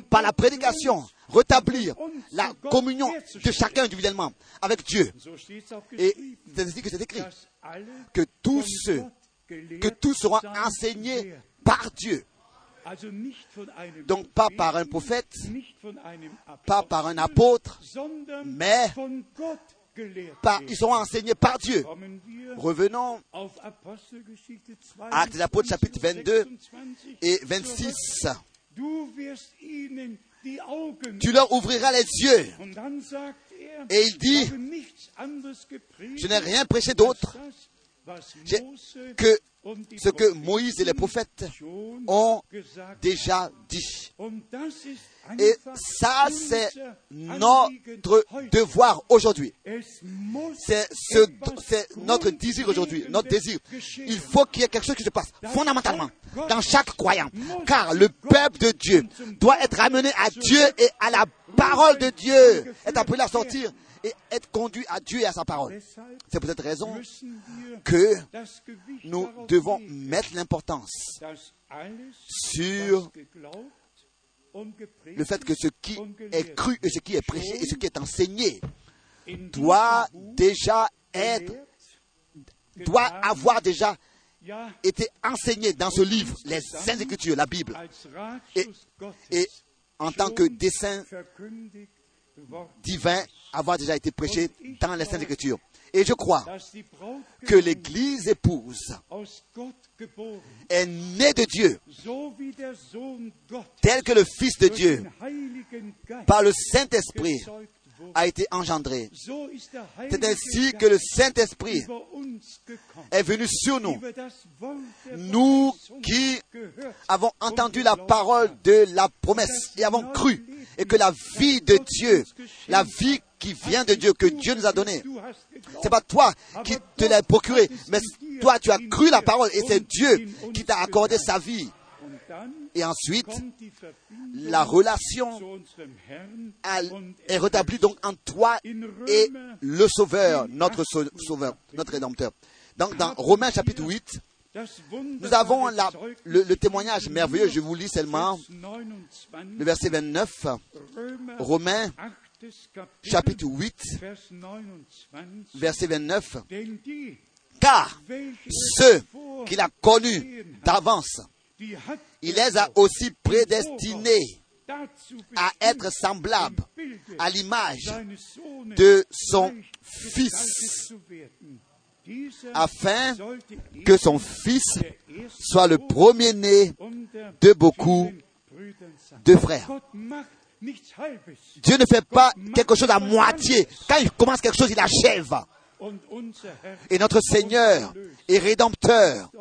par la prédication, rétablir la communion de chacun individuellement avec Dieu. Et c'est ainsi que c'est écrit que tous ceux, que tous seront enseignés par Dieu. Donc pas par un prophète, pas par un apôtre, mais par, ils seront enseignés par Dieu. Revenons à Actes des chapitre 22 et 26. Tu leur ouvriras les yeux. Et il dit, je n'ai rien prêché d'autre que ce que Moïse et les prophètes ont déjà dit. Et ça, c'est notre devoir aujourd'hui. C'est notre désir aujourd'hui, notre désir. Il faut qu'il y ait quelque chose qui se passe fondamentalement dans chaque croyant. Car le peuple de Dieu doit être amené à Dieu et à la parole de Dieu. Est appelé à sortir et être conduit à Dieu et à sa parole. C'est pour cette raison que nous devons mettre l'importance sur le fait que ce qui est cru et ce qui est prêché et ce qui est enseigné doit déjà être, doit avoir déjà été enseigné dans ce livre, les Saintes Écritures, la Bible, et en tant que dessin divin avoir déjà été prêché dans les Saintes Écritures. Et je crois que l'Église épouse est née de Dieu, tel que le Fils de Dieu, par le Saint-Esprit, a été engendré. C'est ainsi que le Saint-Esprit est venu sur nous. Nous qui avons entendu la parole de la promesse et avons cru et que la vie de Dieu, la vie qui vient de Dieu, que Dieu nous a donnée, c'est pas toi qui te l'as procuré, mais toi tu as cru la parole et c'est Dieu qui t'a accordé sa vie. Et ensuite, la relation est rétablie donc entre toi et le Sauveur, notre Sauveur, notre Rédempteur. Donc dans Romains chapitre 8, nous avons le, le, témoignage merveilleux, je vous lis seulement le verset 29, Romains chapitre 8, verset 29, car ceux qu'il a connus d'avance, il les a aussi prédestinés à être semblables à l'image de son Fils, afin que son Fils soit le premier-né de beaucoup de frères. Dieu ne fait pas quelque chose à moitié. Quand il commence quelque chose, il achève. Et notre Seigneur et Rédempteur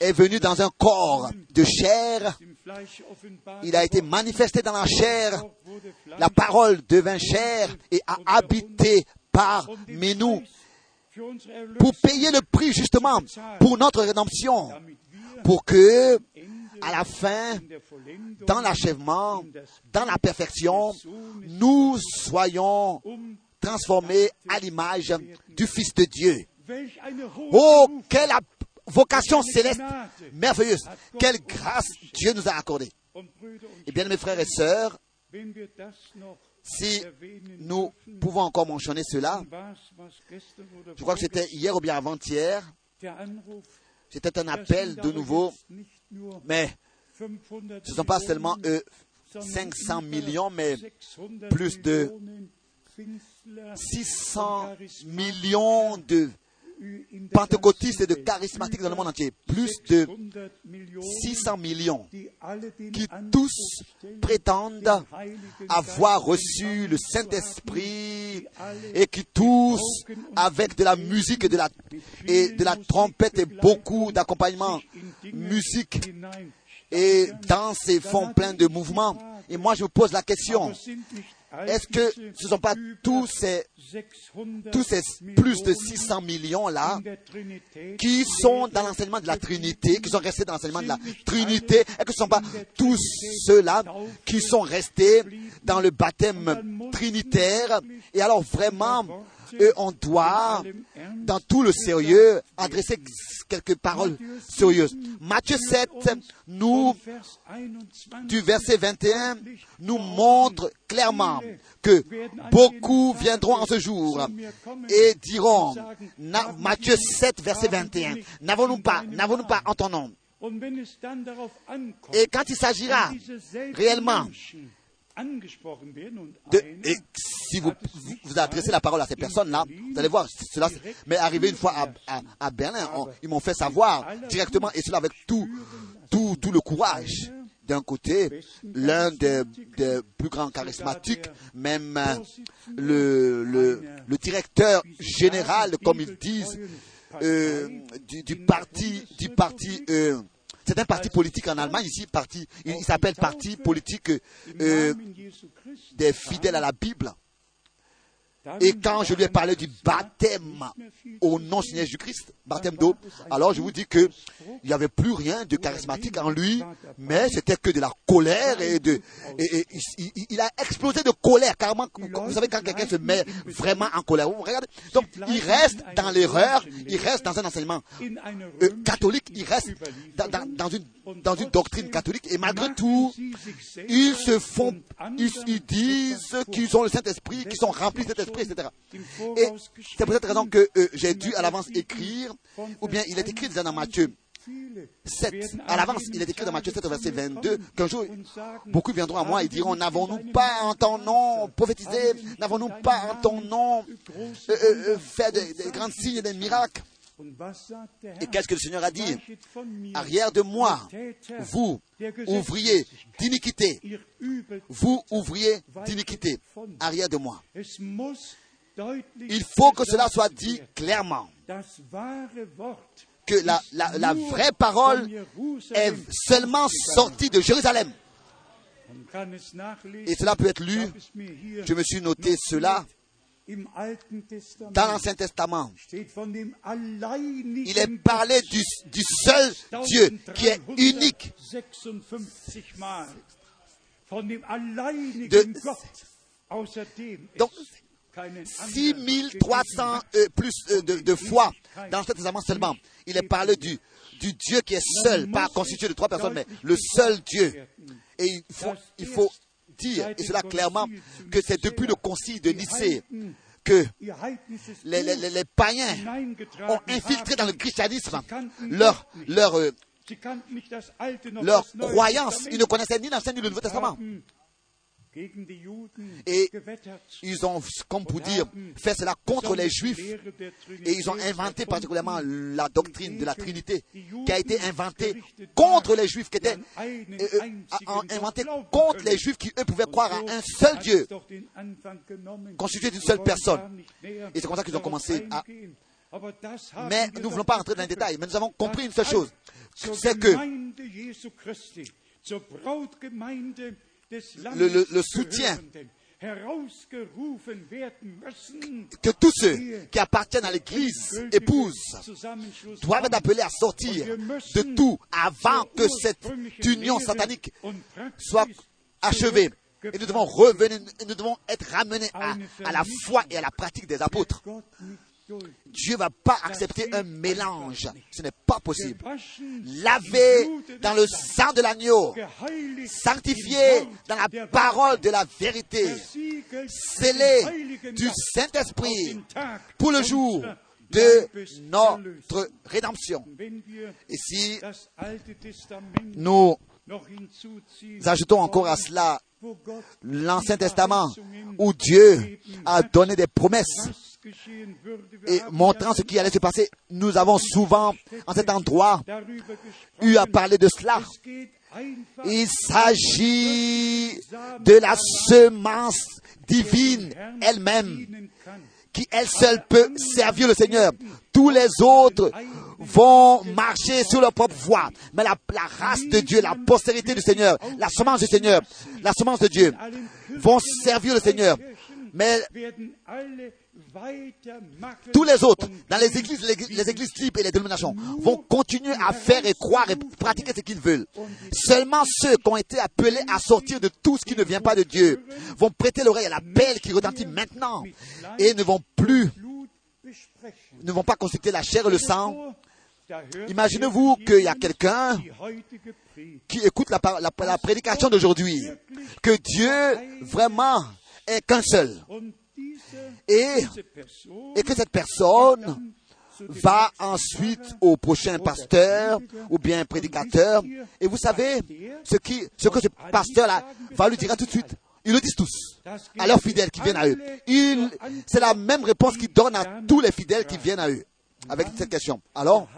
est venu dans un corps de chair. Il a été manifesté dans la chair. La parole devint chair et a habité parmi nous pour payer le prix justement pour notre rédemption, pour que à la fin, dans l'achèvement, dans la perfection, nous soyons transformés à l'image du Fils de Dieu. Oh, quelle vocation céleste merveilleuse. Quelle grâce Dieu nous a accordée. Et bien, mes frères et sœurs, si nous pouvons encore mentionner cela, je crois que c'était hier ou bien avant-hier, c'était un appel de nouveau, mais ce ne sont pas seulement 500 millions, mais plus de 600 millions de pentecôtistes et de charismatiques dans le monde entier. Plus de 600 millions qui tous prétendent avoir reçu le Saint-Esprit et qui tous, avec de la musique et de la, et de la trompette et beaucoup d'accompagnement, musique et danse et font plein de mouvements. Et moi, je vous pose la question, est-ce que ce ne sont pas tous ces, plus de 600 millions-là qui sont dans l'enseignement de la Trinité, qui sont restés dans l'enseignement de la Trinité Est-ce que ce ne sont pas tous ceux-là qui sont restés dans le baptême trinitaire? Et alors vraiment, et on doit, dans tout le sérieux, adresser quelques paroles sérieuses. Matthieu 7, nous, du verset 21, nous montre clairement que beaucoup viendront en ce jour et diront, Matthieu 7, verset 21, n'avons-nous pas, n'avons-nous pas en ton nom? Et quand il s'agira réellement de, et si vous, vous adressez la parole à ces personnes-là, vous allez voir, cela m'est arrivé une fois à, à, Berlin. ils m'ont fait savoir directement, et cela avec tout, tout, tout le courage. D'un côté, l'un des, des, plus grands charismatiques, même euh, le, le, le directeur général, comme ils disent, euh, du, du, parti, du parti euh, c'est un parti politique en Allemagne ici, parti, il, s'appelle parti politique euh, des fidèles à la Bible. Et quand je lui ai parlé du baptême au nom Seigneur Jésus-Christ, baptême d'eau, alors je vous dis que il n'y avait plus rien de charismatique en lui, mais c'était que de la colère et de, et, il, a explosé de colère, carrément. Vous savez quand quelqu'un se met vraiment en colère, vous regardez. Donc il reste dans l'erreur, il reste dans un enseignement euh, catholique, il reste dans, dans, une dans une doctrine catholique et malgré tout, ils se font, ils, ils disent qu'ils ont le Saint-Esprit, qu'ils sont remplis de Saint-Esprit etc. Et c'est pour cette raison que euh, j'ai dû à l'avance écrire, ou bien il est écrit déjà dans Matthieu 7. À l'avance, il est écrit dans Matthieu 7 au verset 22 qu'un jour, beaucoup viendront à moi et diront, n'avons-nous pas en ton nom prophétisé, n'avons-nous pas en ton nom euh, euh, euh, fait des, des grands signes et des miracles? Et qu'est-ce que le Seigneur a dit Arrière de moi, vous, ouvriez d'iniquité, vous, ouvriez d'iniquité, arrière de moi. Il faut que cela soit dit clairement, que la, la, la vraie parole est seulement sortie de Jérusalem. Et cela peut être lu, je me suis noté cela dans l'Ancien Testament, il est parlé du, du, seul Dieu qui est unique. De, donc, 6300 euh, plus euh, de, de, fois dans l'Ancien Testament seulement, il est parlé du, du Dieu qui est seul, pas constitué de trois personnes, mais le seul Dieu. Et il faut, il faut dire, et cela clairement, que c'est depuis le concile de Nicée que les, les, les, païens ont infiltré dans le christianisme leur, leur, euh, leur croyance. Ils ne connaissaient ni l'Ancien ni le Nouveau Testament. Et ils ont, comme pour dire, fait cela contre les Juifs. Et ils ont inventé particulièrement la doctrine de la Trinité, qui a été inventée contre les Juifs, qui était euh, euh inventée contre les Juifs qui, eux, pouvaient croire à un seul Dieu, constitué d'une seule personne. Et c'est comme ça qu'ils ont commencé à mais nous ne voulons pas rentrer dans les détails, mais nous avons compris une seule chose, c'est que le, le, le soutien que tous ceux qui appartiennent à l'Église épouse doivent être appelés à sortir de tout avant que cette union satanique soit achevée. Et nous devons revenir, nous devons être ramenés à, à la foi et à la pratique des apôtres. Dieu ne va pas accepter un mélange. Ce n'est pas possible. Lavé dans le sang. de l'agneau, sanctifié dans la parole de la vérité, scellé du Saint-Esprit pour le jour de notre rédemption. Et si nous ajoutons encore à cela l'Ancien Testament où Dieu a donné des promesses et montrant ce qui allait se passer, nous avons souvent, en cet endroit, eu à parler de cela. Il s'agit de la semence divine elle-même, qui elle seule peut servir le Seigneur. Tous les autres vont marcher sur leur propre voie. Mais la, race de Dieu, la postérité du Seigneur, la semence du Seigneur, la semence de Dieu vont servir le Seigneur. Mais tous les autres, dans les églises, les, églises types et les dénominations, vont continuer à faire et croire et pratiquer ce qu'ils veulent. Seulement ceux qui ont été appelés à sortir de tout ce qui ne vient pas de Dieu vont prêter l'oreille à l'appel qui retentit maintenant et ne vont plus, ne vont pas consulter la chair et le sang. Imaginez-vous qu'il y a quelqu'un qui écoute la, la, la prédication d'aujourd'hui, que Dieu vraiment est qu'un seul et, et que cette personne va ensuite au prochain pasteur ou bien prédicateur. Et vous savez ce, qui, ce que ce pasteur-là va lui dire tout de suite. Ils le disent tous à leurs fidèles qui viennent à eux. C'est la même réponse qu'ils donnent à tous les fidèles qui viennent à eux avec cette question. Alors,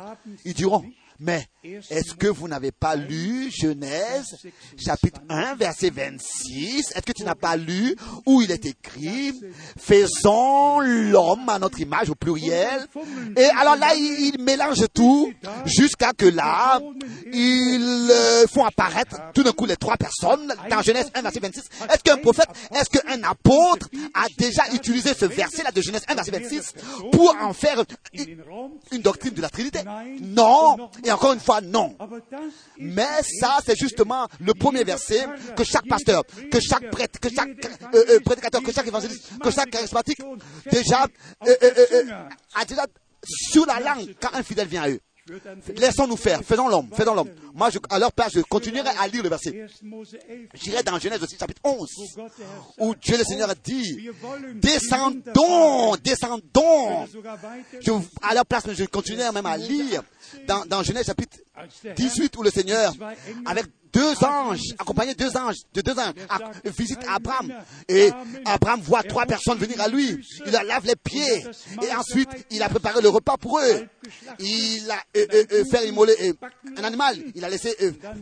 ils diront, mais est-ce que vous n'avez pas lu Genèse chapitre 1 verset 26 Est-ce que tu n'as pas lu où il est écrit Faisons l'homme à notre image au pluriel? Et alors là, ils, mélangent tout jusqu'à que là, ils euh, font apparaître tout d'un coup les trois personnes dans Genèse 1 verset 26. Est-ce qu'un prophète, est-ce qu'un apôtre a déjà utilisé ce verset-là de Genèse 1 verset 26 pour en faire une doctrine de la Trinité? Non. Et encore une fois, non. Mais ça, c'est justement le premier verset que chaque pasteur, que chaque prêtre, que chaque euh, euh, prédicateur, que chaque évangéliste, que chaque charismatique, déjà, euh, a déjà sur la langue quand un fidèle vient à eux. Laissons-nous faire, faisons l'homme, faisons l'homme. Moi, je, à leur place, je continuerai à lire le verset. J'irai dans Genèse aussi, chapitre 11, où Dieu le Seigneur dit, descendons, descendons. Je, à leur place, je continuerai même à lire dans, dans Genèse chapitre 18 où le Seigneur, avec deux anges, accompagné deux anges, de deux anges, visite Abraham. Et Abraham voit trois personnes venir à lui. Il leur lave les pieds. Et ensuite, il a préparé le repas pour eux. Il a euh, euh, euh, fait immoler un animal. Il a laissé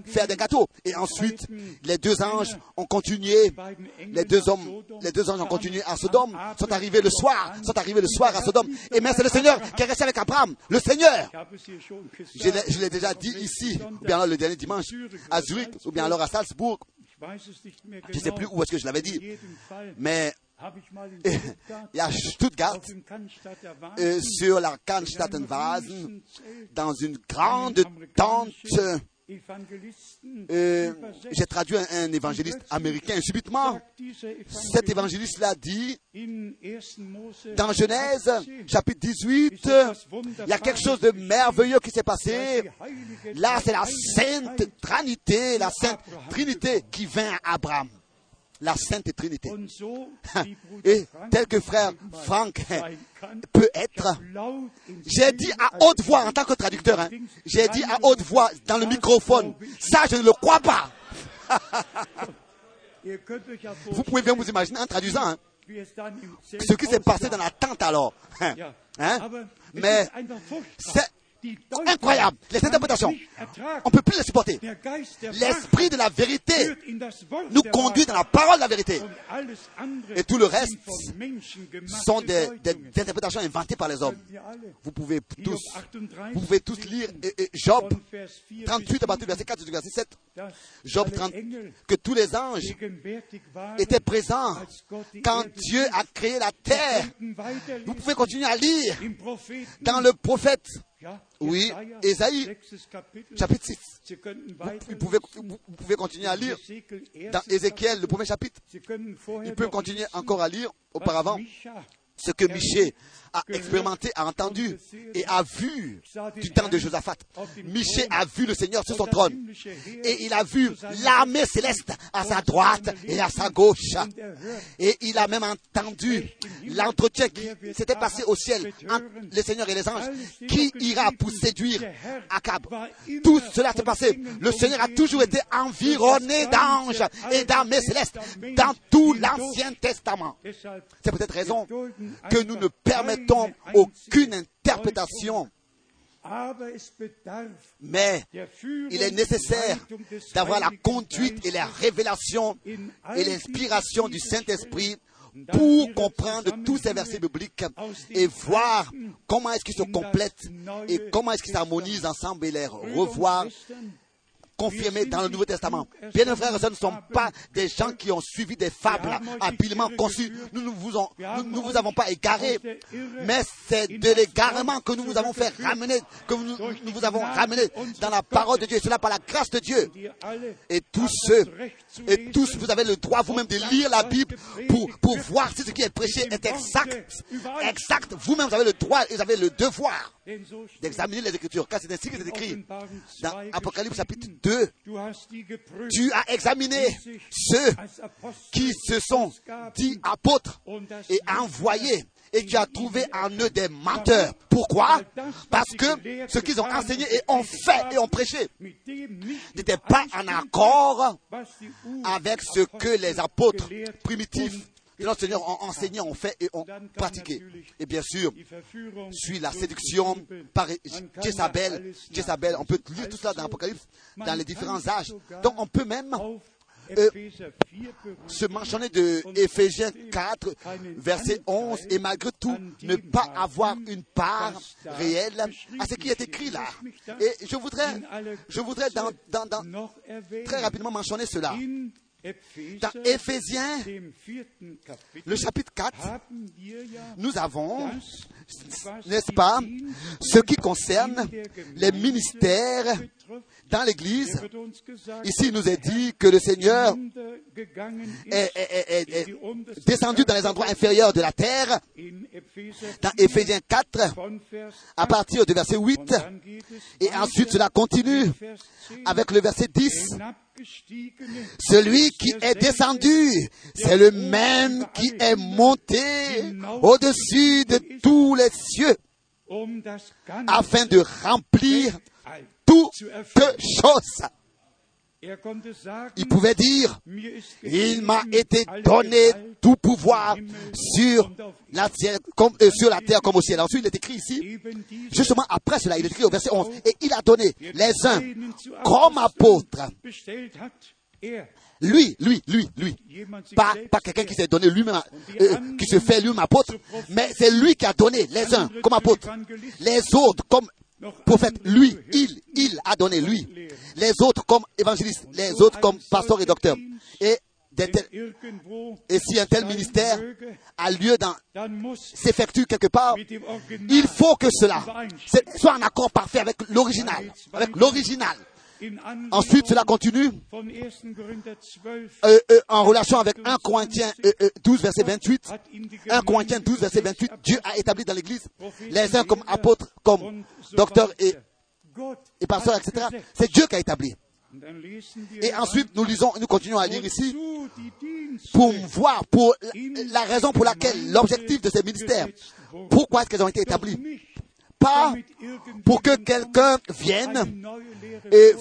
faire des gâteaux. Et ensuite, les deux anges ont continué. Les deux hommes, les deux anges ont continué à Sodome. Sont arrivés le soir. Sont arrivés le soir à Sodome. Et mais c'est le Seigneur qui est resté avec Abraham. Le Seigneur. Je l'ai déjà dit ici, ou bien le dernier dimanche, à Zurich, ou bien alors à Salzbourg. Je ne sais plus où est-ce que je l'avais dit. Mais [LAUGHS] y a Stuttgart, euh, sur la Kannstattenvasen, dans une grande tente euh, j'ai traduit un, évangéliste américain. Subitement, cet évangéliste. L'a dit dans Genèse, chapitre 18, il y a quelque chose de merveilleux qui s'est passé. Là, c'est la Sainte Trinité, la Sainte Trinité qui vint à Abraham la Sainte Trinité. Et tel que frère Franck peut être, j'ai dit à haute voix en tant que traducteur, hein, j'ai dit à haute voix dans le microphone, ça je ne le crois pas. [LAUGHS] vous pouvez bien vous imaginer en traduisant hein, ce qui s'est passé dans la tente alors. Hein, mais c'est incroyable. Les interprétations, on ne peut plus les supporter. L'esprit de la vérité nous conduit dans la parole de la vérité. Et tout le reste sont des, interprétations inventées par les hommes. Vous pouvez tous, vous pouvez tous lire Job 38 à partir du verset 4 du verset 7. Job 30, que tous les anges étaient présents quand Dieu a créé la terre. Vous pouvez continuer à lire dans le prophète oui, Ésaïe, chapitre 6. Vous, pouvez, vous, pouvez, continuer à lire dans Ézéchiel, le premier chapitre. Il peut continuer encore à lire auparavant ce que Michel a expérimenté, a entendu et a vu du temps de Josaphat. Michel a vu le Seigneur sur son trône et il a vu l'armée céleste à sa droite et à sa gauche. Et il a même entendu l'entretien qui s'était passé au ciel entre le Seigneur et les anges. Qui ira pour séduire Akab? Tout cela s'est passé. Le Seigneur a toujours été environné d'anges et d'armées célestes dans tout l'Ancien Testament. C'est peut-être raison que nous ne permettons aucune interprétation. Mais il est nécessaire d'avoir la conduite et la révélation et l'inspiration du Saint-Esprit pour comprendre tous ces versets bibliques et voir comment est-ce qu'ils se complètent et comment est-ce qu'ils s'harmonisent ensemble et les revoir confirmé dans le Nouveau Testament. Bien, nos frères et sœurs ne sont pas des gens qui ont suivi des fables habilement conçues. Nous ne vous, nous, vous avons pas égaré, mais c'est de l'égarement que nous vous avons fait ramener, que nous, nous vous avons ramené dans la parole de Dieu, cela par la grâce de Dieu. Et tous ceux, et tous, vous avez le droit vous-même de lire la Bible pour, pour voir si ce qui est prêché est exact. Exact. Vous-même, vous avez le droit et vous avez le devoir d'examiner les Écritures, car c'est ainsi que c'est écrit dans Apocalypse chapitre 2. Tu as examiné ceux qui se sont dit apôtres et envoyés et tu as trouvé en eux des menteurs. Pourquoi? Parce que ce qu'ils ont enseigné et ont fait et ont prêché n'était pas en accord avec ce que les apôtres primitifs que notre Seigneur ont enseigné, ont fait et ont pratiqué. Et bien sûr, suit la séduction par Jézabel. Jézabel, on peut lire tout cela dans l'Apocalypse, dans les différents âges. Donc on peut même euh, se mentionner de Éphésiens 4, verset 11, et malgré tout ne pas avoir une part réelle à ce qui est écrit là. Et je voudrais, je voudrais dans, dans, très rapidement mentionner cela. Dans Éphésiens, le chapitre 4, nous avons, n'est-ce pas, ce qui concerne les ministères dans l'Église. Ici, il nous est dit que le Seigneur est, descendu dans les endroits inférieurs de la terre. Dans Éphésiens 4, à partir du verset 8. Et ensuite, cela continue avec le verset 10. Celui qui est descendu, c'est le même qui est monté au-dessus de tous les cieux, afin de remplir toutes choses. Il pouvait dire, il m'a été donné tout pouvoir sur la, terre, comme, euh, sur la terre comme au ciel. Ensuite, il est écrit ici, justement après cela, il est écrit au verset 11, et il a donné les uns comme apôtres. Lui, lui, lui, lui. Pas, pas quelqu'un qui s'est donné lui-même, euh, qui se fait lui-même apôtre, mais c'est lui qui a donné les uns comme apôtres, les autres comme prophètes. Lui, il, il a donné lui. Les autres comme évangélistes, les autres comme pasteurs et docteurs. Et, et si un tel ministère a lieu dans, s'effectue quelque part, il faut que cela soit en accord parfait avec l'original, avec l'original. Ensuite, cela continue euh, euh, en relation avec 1 Corinthiens 12, verset 28. 1 Corinthiens 12, verset 28. Dieu a établi dans l'Église les uns comme apôtres, comme docteurs et, et pasteurs, etc. C'est Dieu qui a établi. Et ensuite, nous lisons, nous continuons à lire ici pour voir pour la raison pour laquelle l'objectif de ces ministères, pourquoi est-ce qu'ils ont été établis pas pour que quelqu'un vienne et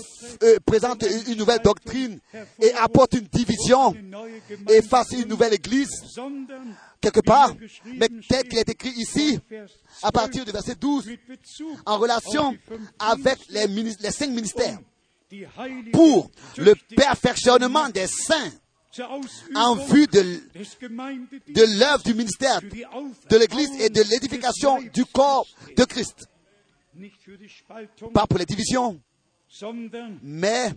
présente une nouvelle doctrine et apporte une division et fasse une nouvelle église quelque part, mais tel qu'il est écrit ici, à partir du verset 12, en relation avec les, les cinq ministères, pour le perfectionnement des saints, en vue de, de l'œuvre du ministère de l'Église et de l'édification du corps de Christ. Pas pour les divisions, mais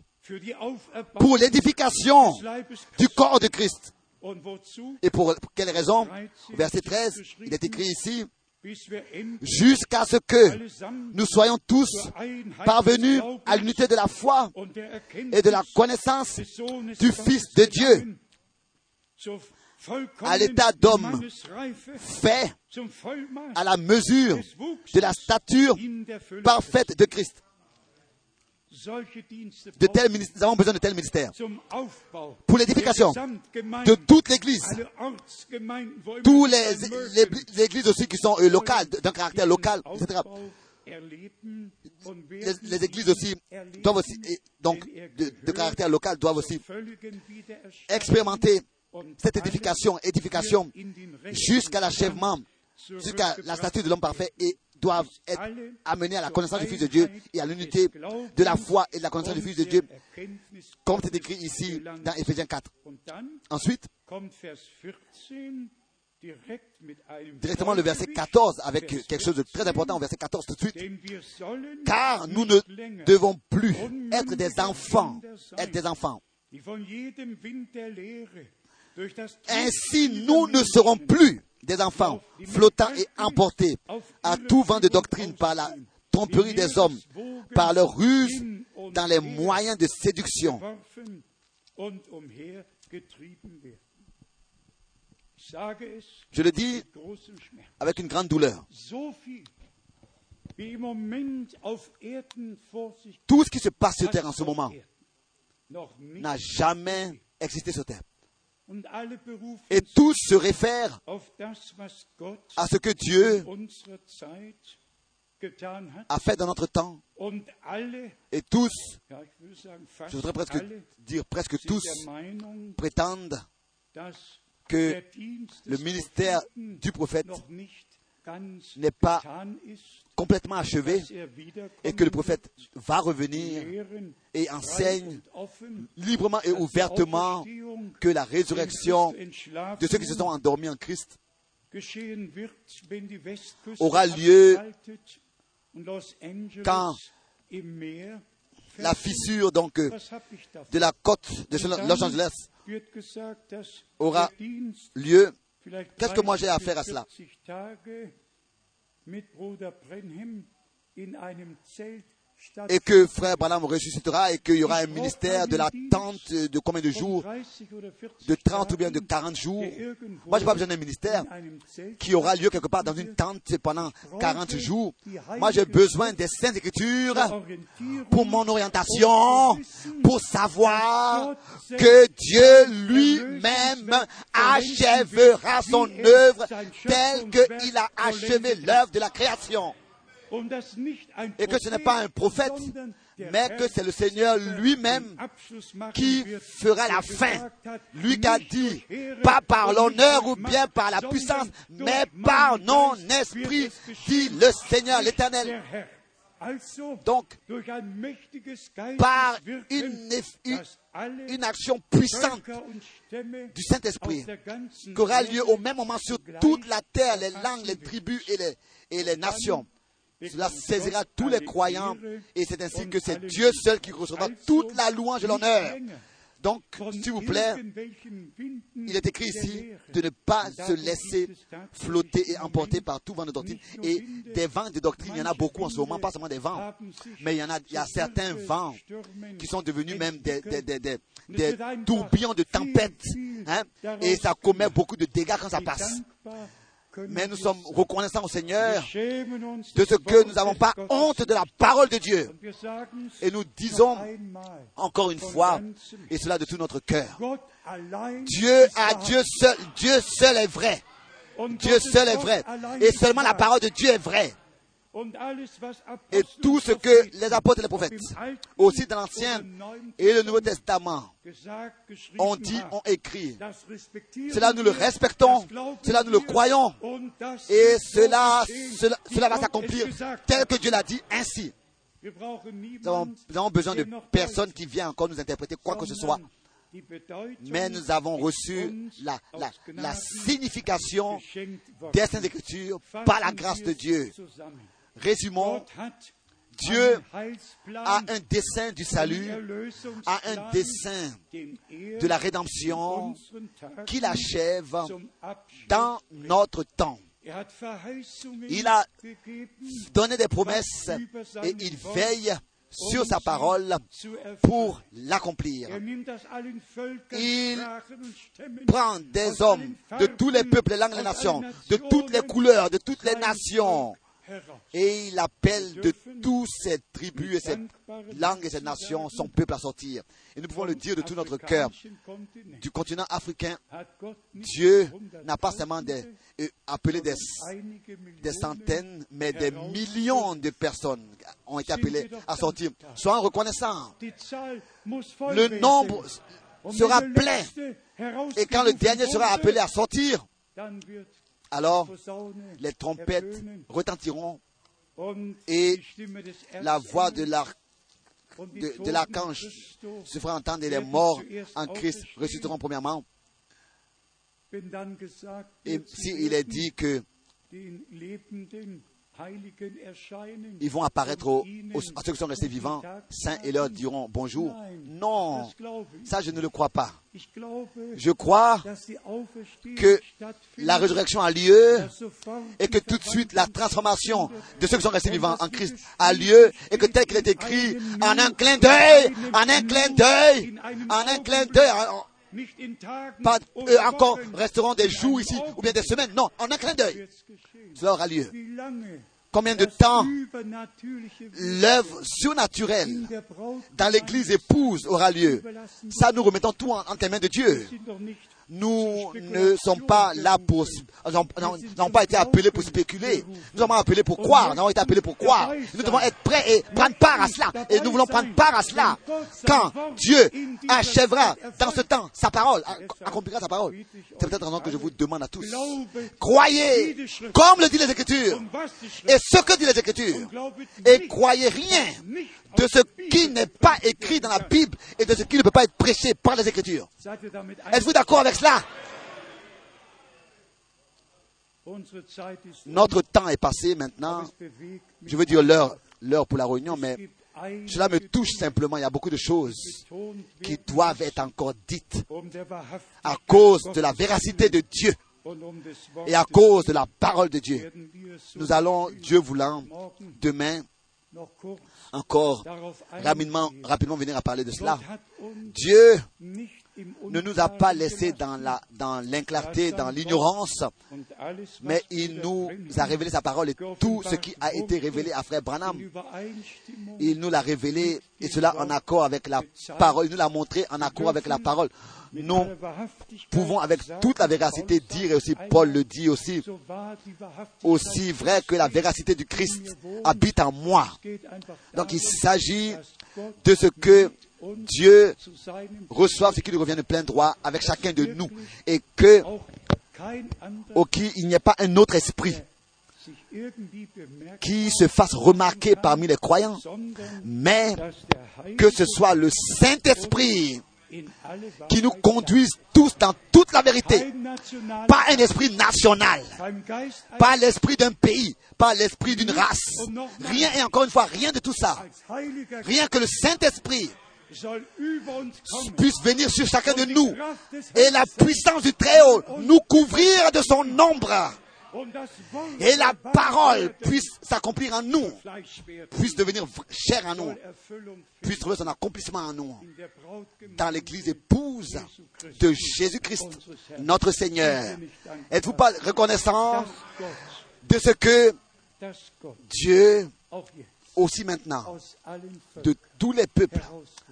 pour l'édification du corps de Christ. Et pour quelle raison? Verset 13, il est écrit ici, jusqu'à ce que nous soyons tous parvenus à l'unité de la foi et de la connaissance du Fils de Dieu, à l'état d'homme fait à la mesure de la stature parfaite de Christ. De nous avons besoin de tels ministères. pour l'édification de toute l'Église, tous les, églises aussi qui sont euh, locales, d'un caractère local, etc. Les, églises aussi doivent aussi, donc de, de caractère local, doivent aussi expérimenter cette édification, édification jusqu'à l'achèvement, jusqu'à la statue de l'homme parfait et doivent être amenés à la connaissance du Fils de Dieu et à l'unité de la foi et de la connaissance du Fils de Dieu, comme c'est écrit ici dans Ephésiens 4. Ensuite, directement le verset 14 avec quelque chose de très important au verset 14 tout de suite. Car nous ne devons plus être des enfants, être des enfants. Ainsi, nous ne serons plus des enfants flottants et emportés à tout vent de doctrine par la tromperie des hommes, par leur ruse dans les moyens de séduction. Je le dis avec une grande douleur. Tout ce qui se passe sur Terre en ce moment n'a jamais existé sur Terre. Et tous se réfèrent à ce que Dieu a fait dans notre temps. Et tous, je voudrais presque dire presque tous, prétendent que le ministère du prophète n'est pas complètement achevé et que le prophète va revenir et enseigne librement et ouvertement que la résurrection de ceux qui se sont endormis en Christ aura lieu quand la fissure donc de la côte de Los Angeles aura lieu. Qu'est-ce que moi j'ai à faire à cela? mit Bruder Brenhem in einem Zelt et que frère Branham ressuscitera et qu'il y aura un ministère de l'attente de combien de jours? De 30 ou bien de 40 jours? Moi, je n'ai pas besoin d'un ministère qui aura lieu quelque part dans une tente pendant 40 jours. Moi, j'ai besoin des Saintes Écritures pour mon orientation, pour savoir que Dieu lui-même achèvera son œuvre telle qu'il a achevé l'œuvre de la création et que ce n'est pas un prophète, mais que c'est le Seigneur lui-même qui fera la fin. Lui qui a dit, pas par l'honneur ou bien par la puissance, mais par mon esprit, dit le Seigneur l'Éternel. Donc, par une, une, action puissante du Saint-Esprit, qui aura lieu au même moment sur toute la terre, les langues, les tribus et les, et les nations. Cela saisira tous les croyants et c'est ainsi que c'est Dieu seul qui recevra toute la louange et l'honneur. Donc, s'il vous plaît, il est écrit ici de ne pas se laisser flotter et emporter par tout vent de doctrine. Et des vents de doctrine, il y en a beaucoup en ce moment, pas seulement des vents, mais il y en a, il y a certains vents qui sont devenus même des, des, des, des, des tourbillons de tempête. Hein, et ça commet beaucoup de dégâts quand ça passe. Mais nous sommes reconnaissants au Seigneur de ce que nous n'avons pas honte de la parole de Dieu. Et nous disons encore une fois, et cela de tout notre cœur, Dieu à Dieu seul, Dieu seul est vrai. Dieu seul est vrai. Et seulement la parole de Dieu est vraie. Et tout ce que les apôtres et les prophètes, aussi dans l'Ancien et le Nouveau Testament, ont dit, ont écrit, cela nous le respectons, cela nous le croyons, et cela, cela, va s'accomplir tel que Dieu l'a dit ainsi. Nous avons, besoin de personne qui vient encore nous interpréter quoi que ce soit. mais nous avons reçu la, la, la signification des Saintes Écritures par la grâce de Dieu. Résumons, Dieu a un dessein du salut, a un dessein de la rédemption qu'il achève dans notre temps. Il a donné des promesses et il veille sur sa parole pour l'accomplir. Il prend des hommes de tous les peuples, les langues, les nations, de toutes les couleurs, de toutes les nations, et il appelle de tous ces tribus et ces langues et ces nations son peuple à sortir. Et nous pouvons le dire de tout notre cœur. Du continent africain, Dieu n'a pas seulement euh, appelé des, des, centaines, mais des millions de personnes ont été appelées à sortir. Soyons reconnaissants. Le nombre sera plein. Et quand le dernier sera appelé à sortir, alors les trompettes retentiront et la voix de l'archange se fera entendre et les morts en Christ ressusciteront premièrement. Et s'il est dit que ils vont apparaître aux, à ceux qui sont restés vivants, saints, et leur diront bonjour. Non, ça je ne le crois pas. Je crois que la résurrection a lieu et que tout de suite la transformation de ceux qui sont restés vivants en Christ a lieu et que tel qu'il est écrit, en un clin d'œil, en un clin d'œil, en un clin d'œil, pas eux encore resteront des jours ici ou bien des semaines. Non, en un clin d'œil. Cela aura lieu. Combien de temps l'œuvre surnaturelle dans l'église épouse aura lieu? Ça, nous remettons tout en, en tes mains de Dieu nous ne sommes pas là pour, nous n'avons pas été appelés pour spéculer. Nous sommes appelés pour croire. Nous avons été appelés pour croire. Nous devons être prêts et prendre part à cela. Et nous voulons prendre part à cela. Quand Dieu achèvera dans ce temps sa parole, accomplira sa parole. C'est peut-être raison que je vous demande à tous. Croyez, comme le dit les Écritures. Et ce que dit les Écritures. Et croyez rien de ce qui n'est pas écrit dans la Bible et de ce qui ne peut pas être prêché par les Écritures. Êtes-vous d'accord avec cela? Notre temps est passé maintenant. Je veux dire l'heure, l'heure pour la réunion, mais cela me touche simplement. Il y a beaucoup de choses qui doivent être encore dites à cause de la véracité de Dieu et à cause de la parole de Dieu. Nous allons, Dieu voulant, demain, encore rapidement, rapidement venir à parler de cela. Dieu ne nous a pas laissés dans dans l'inclarté, dans l'ignorance, mais il nous a révélé sa parole et tout ce qui a été révélé à Frère Branham, il nous l'a révélé et cela en accord avec la parole, il nous l'a montré en accord avec la parole. Nous pouvons avec toute la véracité dire, et aussi Paul le dit aussi, aussi vrai que la véracité du Christ habite en moi. Donc il s'agit de ce que Dieu reçoive ce qui lui revient de plein droit avec chacun de nous et que au qui il n'y ait pas un autre esprit qui se fasse remarquer parmi les croyants, mais que ce soit le Saint-Esprit qui nous conduise tous dans toute la vérité. Pas un esprit national, pas l'esprit d'un pays, pas l'esprit d'une race. Rien et encore une fois, rien de tout ça. Rien que le Saint-Esprit puisse venir sur chacun de nous et la puissance. du Très-Haut nous couvrir de son ombre. Et la parole puisse s'accomplir en nous, puisse devenir chair en nous, puisse trouver son accomplissement en nous, dans l'église épouse de Jésus-Christ, notre Seigneur. Êtes-vous pas reconnaissant de ce que Dieu aussi maintenant de tous les peuples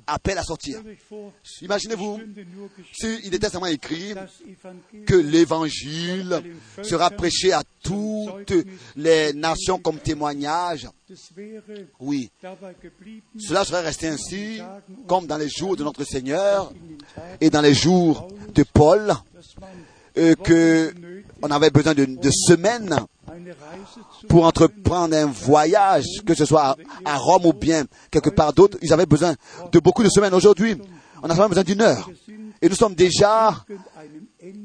appelle à sortir. Imaginez-vous s'il était seulement écrit que l'évangile sera prêché à toutes les nations comme témoignage. Oui, cela serait resté ainsi comme dans les jours de notre Seigneur et dans les jours de Paul, que on avait besoin de, de semaines pour entreprendre un voyage, que ce soit à, Rome ou bien quelque part d'autre, ils avaient besoin de beaucoup de semaines. Aujourd'hui, on a seulement besoin d'une heure. Et nous sommes déjà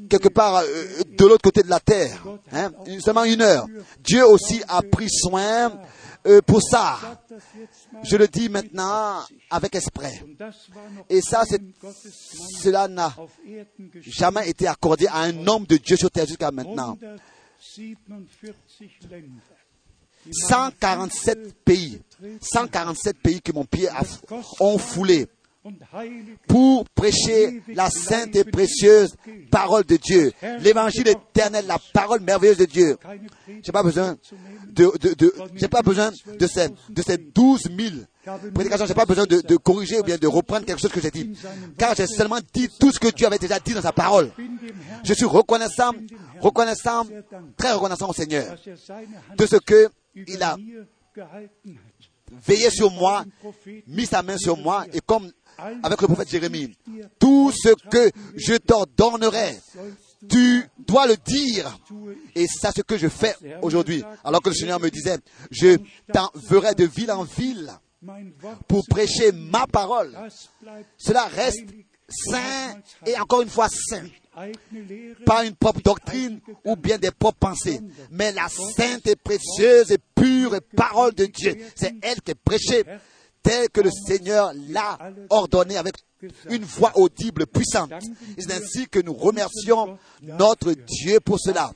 quelque part euh, de l'autre côté de la terre. Hein, seulement une heure. Dieu aussi a pris soin euh, pour ça. Je le dis maintenant avec esprit. Et ça, cela n'a jamais été accordé à un homme de Dieu sur terre jusqu'à maintenant. 147 pays, 147 pays que mon pied a, ont foulé pour prêcher la sainte et précieuse parole de Dieu, l'évangile éternel, la parole merveilleuse de Dieu. J'ai pas besoin de, de, j'ai pas besoin de ces, de ces 12 000 prédications, j'ai pas besoin de, de, corriger ou bien de reprendre quelque chose que j'ai dit. Car j'ai seulement dit tout ce que Dieu avait déjà dit dans sa parole. Je suis reconnaissant, reconnaissant, très reconnaissant au Seigneur de ce que il a veillé sur moi, mis sa main sur moi et comme avec le prophète Jérémie. Tout ce que je t'ordonnerai, tu dois le dire. Et c'est ce que je fais aujourd'hui. Alors que le Seigneur me disait, je t'enverrai de ville en ville pour prêcher ma parole. Cela reste saint et encore une fois saint. Pas une propre doctrine ou bien des propres pensées, mais la sainte et précieuse et pure parole de Dieu. C'est elle qui est prêchée tel que le Seigneur l'a ordonné avec une voix audible, puissante. c'est ainsi que nous remercions notre Dieu pour cela,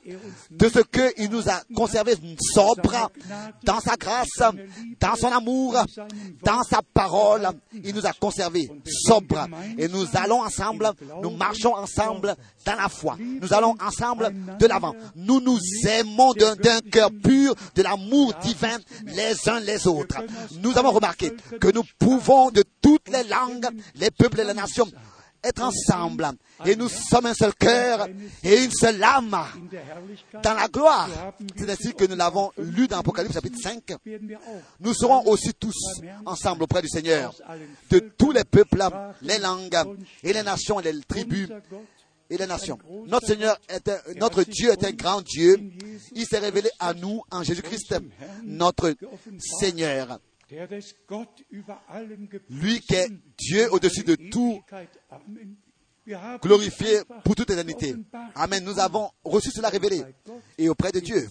de ce qu'il nous a conservé sobre dans sa grâce, dans son amour, dans sa parole. Il nous a conservé sobre. Et nous allons ensemble, nous marchons ensemble dans la foi. Nous allons ensemble de l'avant. Nous nous aimons d'un cœur pur, de l'amour divin les uns les autres. Nous avons remarqué que nous pouvons de toutes les langues, les peuples et les nations être ensemble. Et nous sommes un seul cœur et une seule âme dans la gloire. C'est ainsi que nous l'avons lu dans Apocalypse chapitre 5. Nous serons aussi tous ensemble auprès du Seigneur, de tous les peuples, les langues et les nations et les tribus et les nations. Notre Seigneur est notre Dieu est un grand Dieu. Il s'est révélé à nous en Jésus-Christ, notre Seigneur. Lui qui est Dieu au-dessus de tout, glorifié pour toute éternité. Amen. Nous avons reçu cela révélé. Et auprès de Dieu,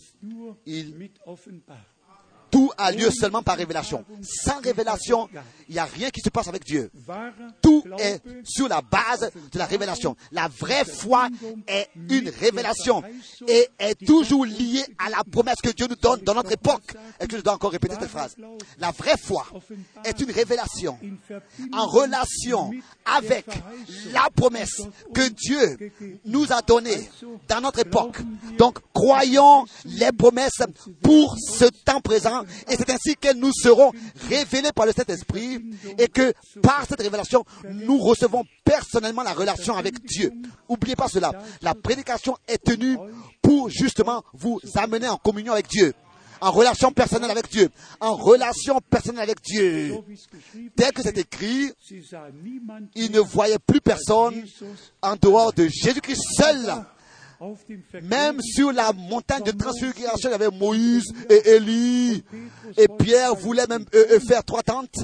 il tout a lieu seulement par révélation. Sans révélation, il n'y a rien qui se passe avec Dieu. Tout est sur la base de la révélation. La vraie foi est une révélation et est toujours liée à la promesse que Dieu nous donne dans notre époque. Est-ce que je dois encore répéter cette phrase? La vraie foi est une révélation en relation avec la promesse que Dieu nous a donnée dans notre époque. Donc, croyons les promesses pour ce temps présent et c'est ainsi qu'elles nous seront révélées par le Saint-Esprit et que par cette révélation, nous recevons personnellement la relation avec Dieu. N'oubliez pas cela. La prédication est tenue pour justement vous amener en communion avec Dieu en relation personnelle avec Dieu, en relation personnelle avec Dieu. Tel que c'est écrit, il ne voyait plus personne en dehors de Jésus-Christ seul. Même sur la montagne de transfiguration, il y avait Moïse et Élie. Et Pierre voulait même euh, euh, faire trois tentes.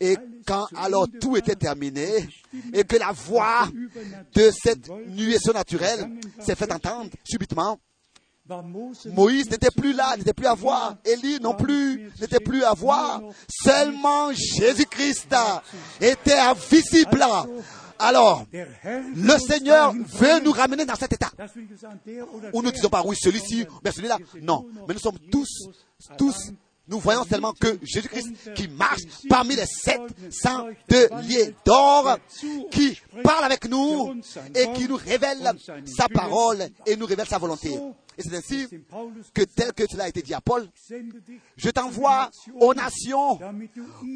Et quand alors tout était terminé, et que la voix de cette nuée surnaturelle s'est fait entendre subitement, Moïse n'était plus là, n'était plus à voir. Élie non plus, n'était plus à voir. Seulement Jésus-Christ était visible. Alors, le Seigneur veut nous ramener dans cet état. Ou nous disons pas, oui, celui-ci, mais celui-là. Non, mais nous sommes tous, tous nous voyons seulement que Jésus-Christ qui marche parmi les sept liés d'or, qui parle avec nous et qui nous révèle sa parole et nous révèle sa volonté. Et c'est ainsi que tel que cela a été dit à Paul, je t'envoie aux nations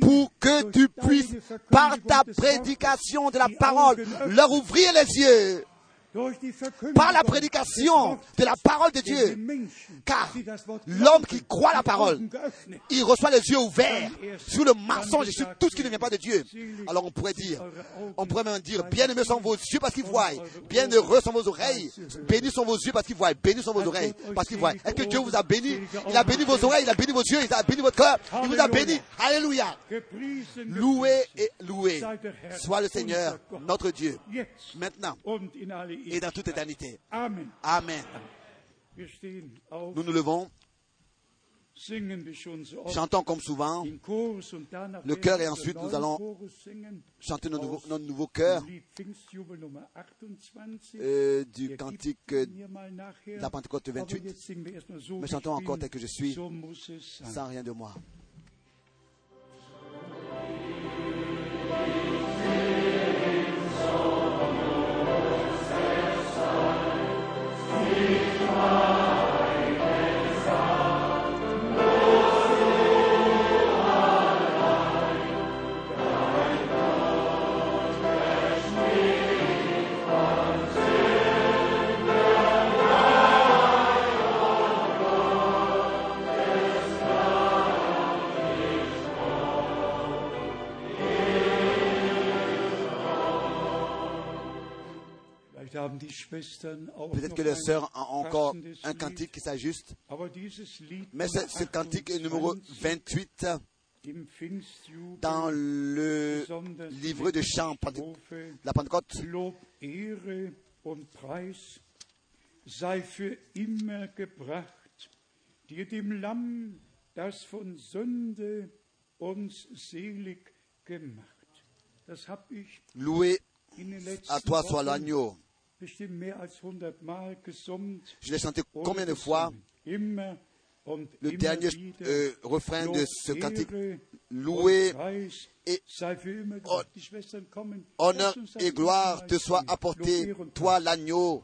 pour que tu puisses, par ta prédication de la parole, leur ouvrir les yeux par la prédication de la parole de Dieu. Car l'homme qui croit la parole, il reçoit les yeux ouverts sur le mensonge et sur tout ce qui ne vient pas de Dieu. Alors on pourrait dire, on pourrait même dire, bien-aimés sont vos yeux parce qu'ils voient, bien-heureux sont vos oreilles, bénis sont vos yeux parce qu'ils voient, bénis sont vos oreilles parce qu'ils voient. Est-ce que Dieu vous a béni? Il a béni vos oreilles, il a béni vos yeux, il a béni votre cœur, il vous a béni. Alléluia. Loué et loué soit le Seigneur, notre Dieu, maintenant et dans toute éternité. Amen. Nous nous levons, chantons comme souvent. Le cœur et ensuite nous allons chanter notre nouveau, notre nouveau cœur. euh, du cantique de la Pentecôte 28. Mais chantons encore tel que je suis, sans rien de moi. Peut-être que les sœurs ont encore un cantique qui s'ajuste. Mais ce cantique est numéro 28 dans le livre de chants de la Pentecôte. sei für immer gebracht, dir dem Lamm, das von Sünde uns selig gemacht. Das hab ich Loué à toi soit l'agneau je l'ai chanté combien de fois le dernier euh, refrain de ce cantique, loué et honneur et gloire te soient apportés, toi l'agneau.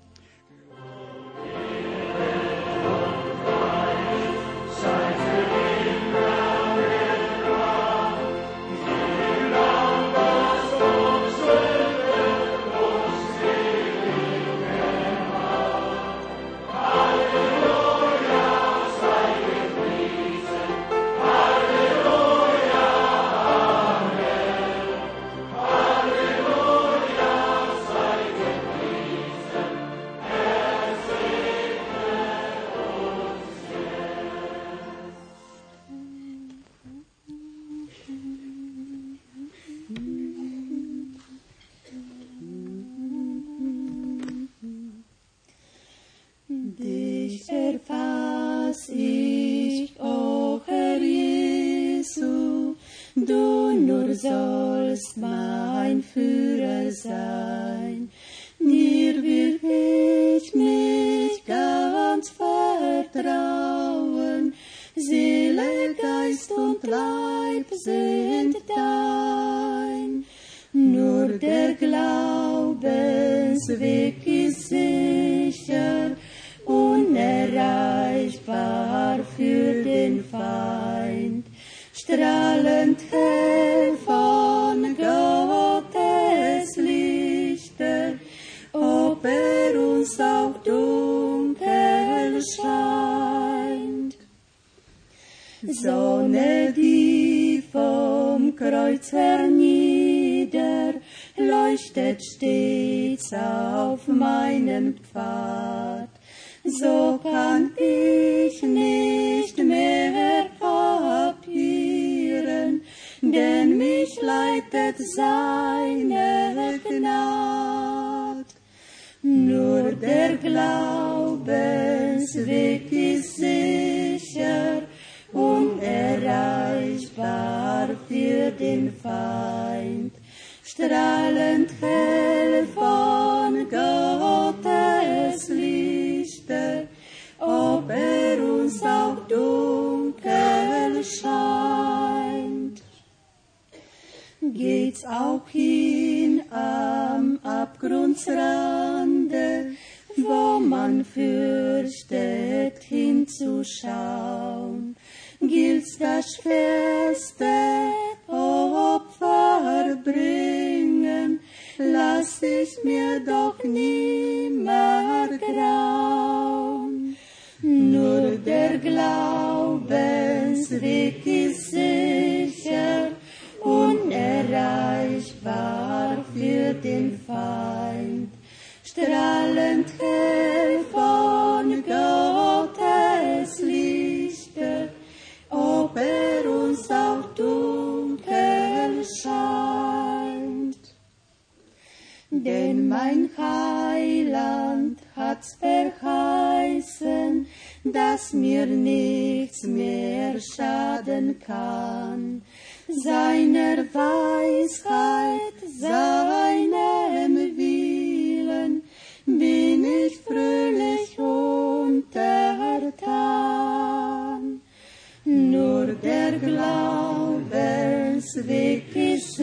Dich erfass ich, O Herr Jesu, du nur sollst mein Führer sein. Dir will ich mich ganz vertrauen, Seele, Geist und Leib sind dein. Nur der Glaubensweg Sonne, die vom Kreuz hernieder, leuchtet stets auf meinem Pfad. So kann ich nicht mehr kapieren, denn mich leitet seine Gnad. Nur der Glaubensweg den Feind. Strahlend hell von Gottes Lichter, ob er uns auch dunkel scheint. Geht's auch hin am Abgrundsrande, wo man fürchtet hinzuschauen, gilt's das feste ich mir doch nimmer grauen. Nur der Glaubensweg ist sicher, unerreichbar für den Feind. Strahlend hell Denn mein Heiland hat's verheißen, dass mir nichts mehr schaden kann. Seiner Weisheit, seinem Willen bin ich fröhlich untertan. Nur der Glaubensweg ist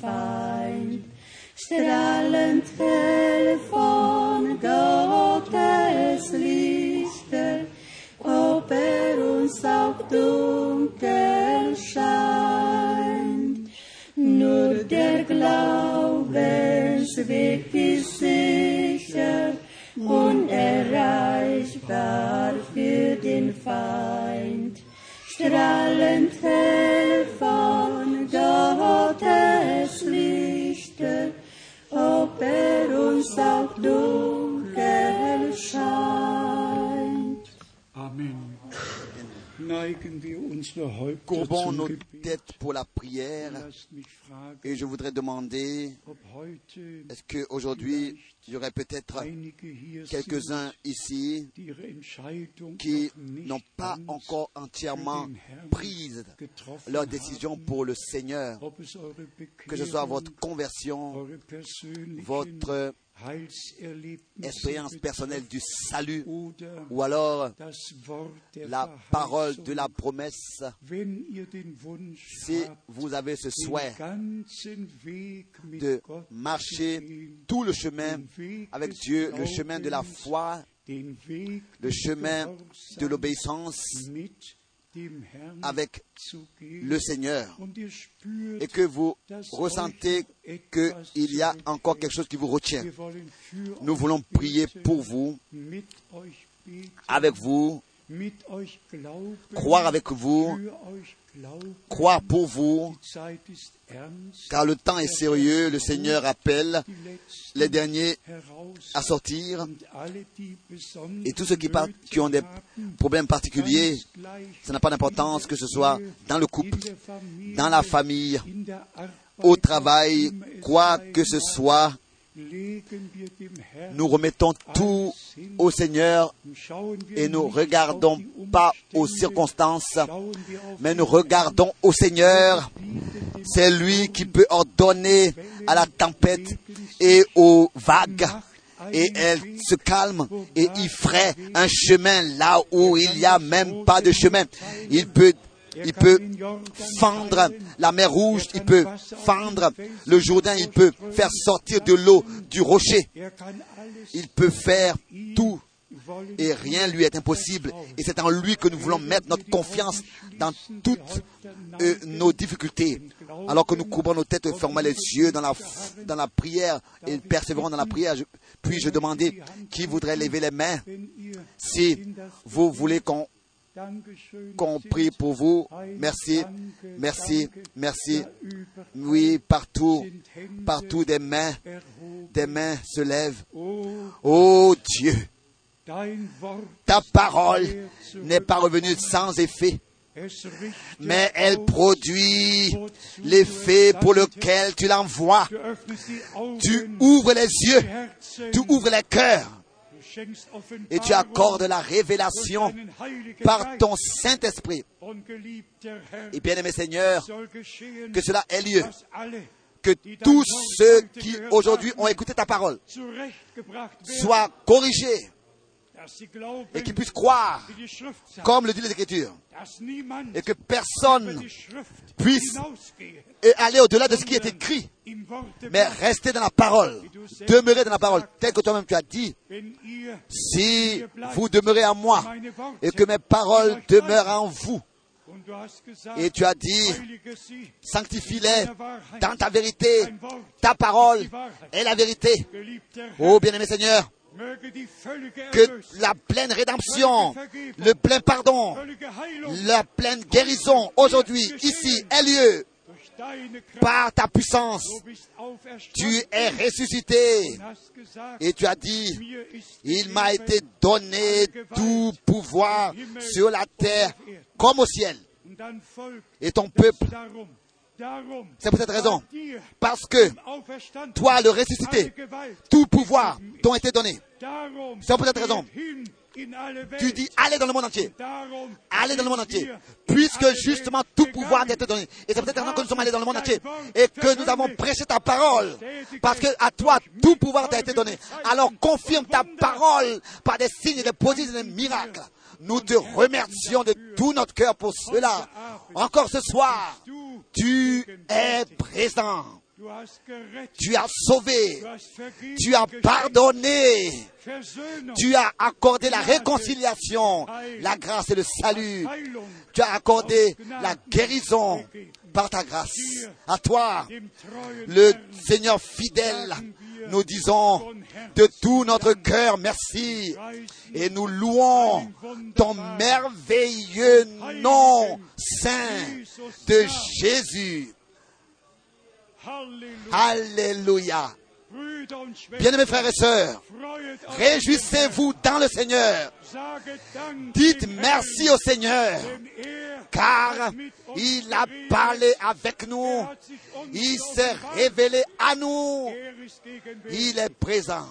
für den Courbons nos têtes pour la prière. Et je voudrais demander, est-ce qu'aujourd'hui, il y aurait peut-être quelques-uns ici qui n'ont pas encore entièrement prise leur décision pour le Seigneur, que ce soit votre conversion, votre expérience personnelle du salut, ou alors la parole de la promesse, si vous avez ce souhait de marcher tout le chemin avec Dieu, le chemin de la foi, le chemin de l'obéissance avec le Seigneur. Et que vous ressentez qu'il y a encore quelque chose qui vous retient. Nous voulons prier pour vous, avec vous, croire avec vous, croire pour vous, car le temps est sérieux, le Seigneur appelle les derniers à sortir, et tous ceux qui, ont des problèmes particuliers, ça n'a pas d'importance que ce soit dans le couple, dans la famille, au travail, quoi que ce soit, nous remettons tout au Seigneur et nous regardons pas aux circonstances, mais nous regardons au Seigneur. C'est lui qui peut ordonner à la tempête et aux vagues et elle se calme et il ferait un chemin là où il n'y a même pas de chemin. Il peut il peut fendre la mer rouge, il peut fendre le Jourdain, il peut faire sortir de l'eau du rocher. Il peut faire tout et rien lui est impossible. Et c'est en lui que nous voulons mettre notre confiance dans toutes euh, nos difficultés. Alors que nous couvrons nos têtes, fermons les yeux dans la, dans la prière et persévérons dans la prière. puis-je demander qui voudrait lever les mains? Si vous voulez qu'on qu'on prie pour vous. Merci, merci, merci. Oui, partout, partout des mains, des mains se lèvent. Oh Dieu, ta parole n'est pas revenue sans effet, mais elle produit l'effet pour lequel tu l'envoies. Tu ouvres les yeux, tu ouvres les cœurs et tu accordes la révélation par ton Saint-Esprit. Et bien aimé Seigneur, que cela ait lieu. Que tous ceux qui aujourd'hui ont écouté ta parole soient corrigés et qu'ils puissent croire, comme le dit les Écritures, et que personne puisse aller au-delà de ce qui est écrit, mais rester dans la parole, demeurer dans la parole, tel que toi-même tu as dit. Si vous demeurez en moi et que mes paroles demeurent en vous, et tu as dit, sanctifie-les dans ta vérité, ta parole est la vérité. Oh bien-aimé Seigneur, que la pleine rédemption, le plein pardon, la pleine guérison aujourd'hui, ici, ait lieu par ta puissance. Tu es ressuscité et tu as dit, il m'a été donné tout pouvoir sur la terre comme au ciel. Et ton peuple c'est pour cette raison. Parce que toi, le ressuscité, tout pouvoir t'ont été donné. C'est pour cette raison. Tu dis, allez dans le monde entier. Allez dans le monde entier. Puisque justement tout pouvoir t'a été donné. Et c'est peut-être que nous sommes allés dans le monde entier. Et que nous avons prêché ta parole. Parce que à toi, tout pouvoir t'a été donné. Alors confirme ta parole par des signes, des prodiges et des miracles. Nous te remercions de tout notre cœur pour cela. Encore ce soir, tu es présent. Tu as sauvé. Tu as pardonné. Tu as accordé la réconciliation, la grâce et le salut. Tu as accordé la guérison par ta grâce. À toi, le Seigneur fidèle, nous disons de tout notre cœur merci et nous louons ton merveilleux nom saint de Jésus. Alléluia. Bien-aimés frères et sœurs, réjouissez-vous dans le Seigneur. Dites merci au Seigneur, car il a parlé avec nous. Il s'est révélé à nous. Il est présent.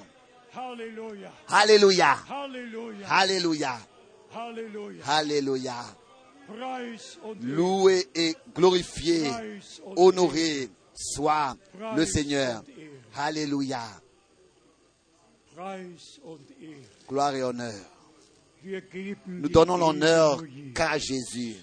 Alléluia. Alléluia. Alléluia. Loué et glorifié, honoré soit le Seigneur. Alléluia. Gloire et honneur. Nous donnons l'honneur qu'à Jésus.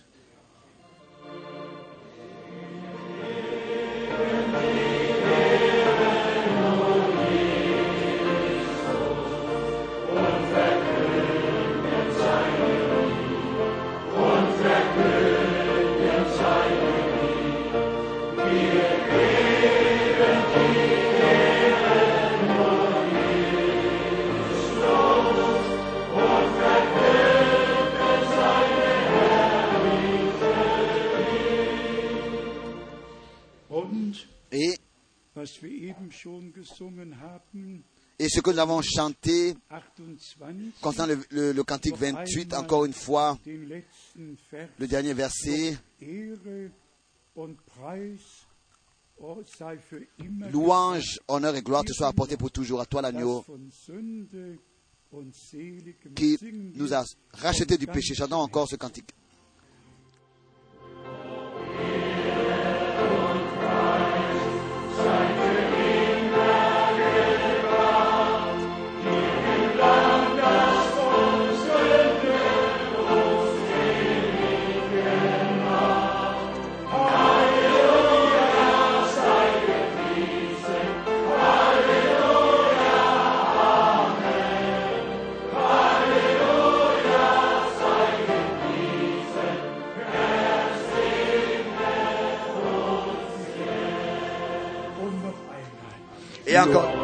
Et ce que nous avons chanté concernant le, le, cantique 28, encore une fois, le dernier verset, Oh, Louange, honneur et gloire te soient apportés pour toujours à toi l'agneau qui nous a rachetés du péché. Chantons encore ce cantique. Yaakov.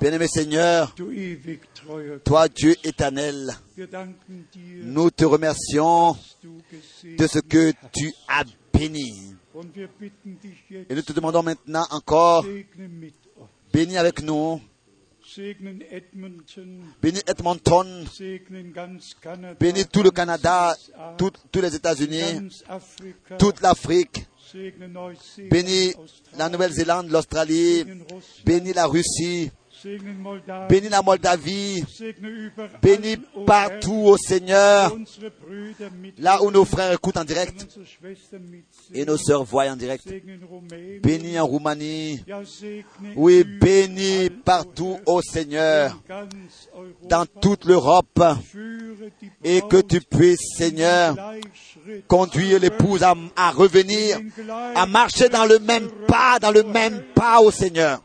Bien-aimé Seigneur, toi Dieu éternel, nous te remercions de ce que tu as béni. Et nous te demandons maintenant encore, bénis avec nous, bénis Edmonton, bénis tout le Canada, tout- tous les États-Unis, toute l'Afrique, bénis la Nouvelle-Zélande, l'Australie, bénis la Russie, bénis la Moldavie, bénis partout, ô Seigneur, là où nos frères écoutent en direct. Et nos sœurs voient en direct. Bénis en Roumanie, oui, bénis partout, ô Seigneur, dans toute l'Europe, et que tu puisses, Seigneur, conduire l'épouse à, à revenir, à marcher dans le même pas, dans le même pas, ô Seigneur.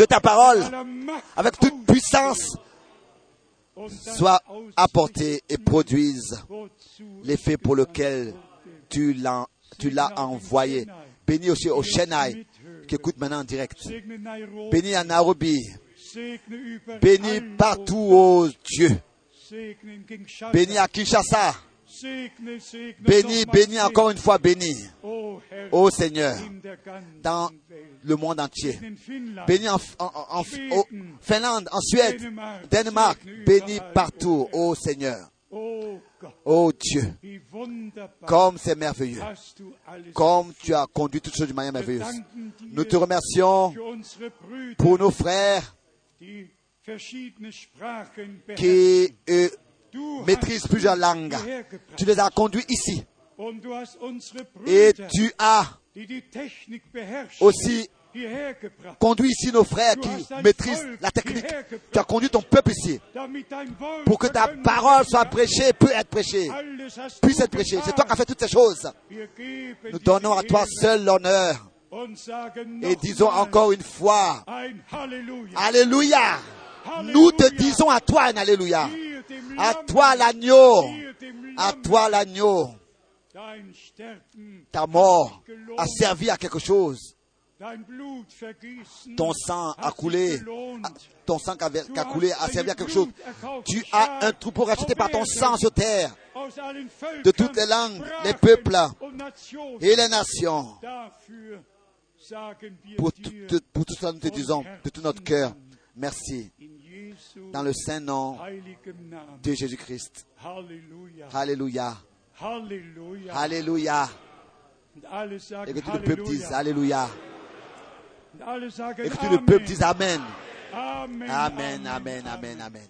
Que ta parole, avec toute puissance, soit apportée et produise l'effet pour lequel tu l'as, envoyé. Bénis aussi au Chennai, qui écoute maintenant en direct. Bénis à Nairobi. Bénis partout, ô Dieu. Bénis à Kinshasa. Bénis segne, encore une fois, Herr, Ô Seigneur, der ganzen dans le monde entier. Bénis en, Finlande, en Suède, Danemark. Bénis partout, ô Seigneur. O Gott, Ô Dieu, wie wunderbar comme c'est merveilleux. Comme tu as conduit toutes choses de manière merveilleuse. Nous te remercions pour nos frères qui maîtrisent hast plusieurs langues. Tu les as conduits ici. Et tu as aussi conduit ici nos frères qui maîtrisent la technique. Tu as conduit ton peuple ici pour que ta parole soit prêchée, peut être prêchée, puisse être prêchée. C'est toi qui as fait toutes ces choses. Nous donnons à toi seul l'honneur et disons encore une fois. Alléluia. Nous te disons à toi un Alléluia. À toi l'agneau. À toi l'agneau. Ta mort a servi à quelque chose. Ton sang a coulé. Ton sang qui a, coulé a servi à quelque chose. Tu as un troupeau racheté par ton sang sur terre de toutes les langues, les peuples et les nations. Pour tout, pour tout cela, nous te disons de tout notre cœur, merci. Dans le saint nom de Jésus-Christ. Alléluia. Alléluia. Et que tout le peuple dise. Alléluia. Et que tout le peuple dise. Amen. Amen, Amen, Amen, Amen.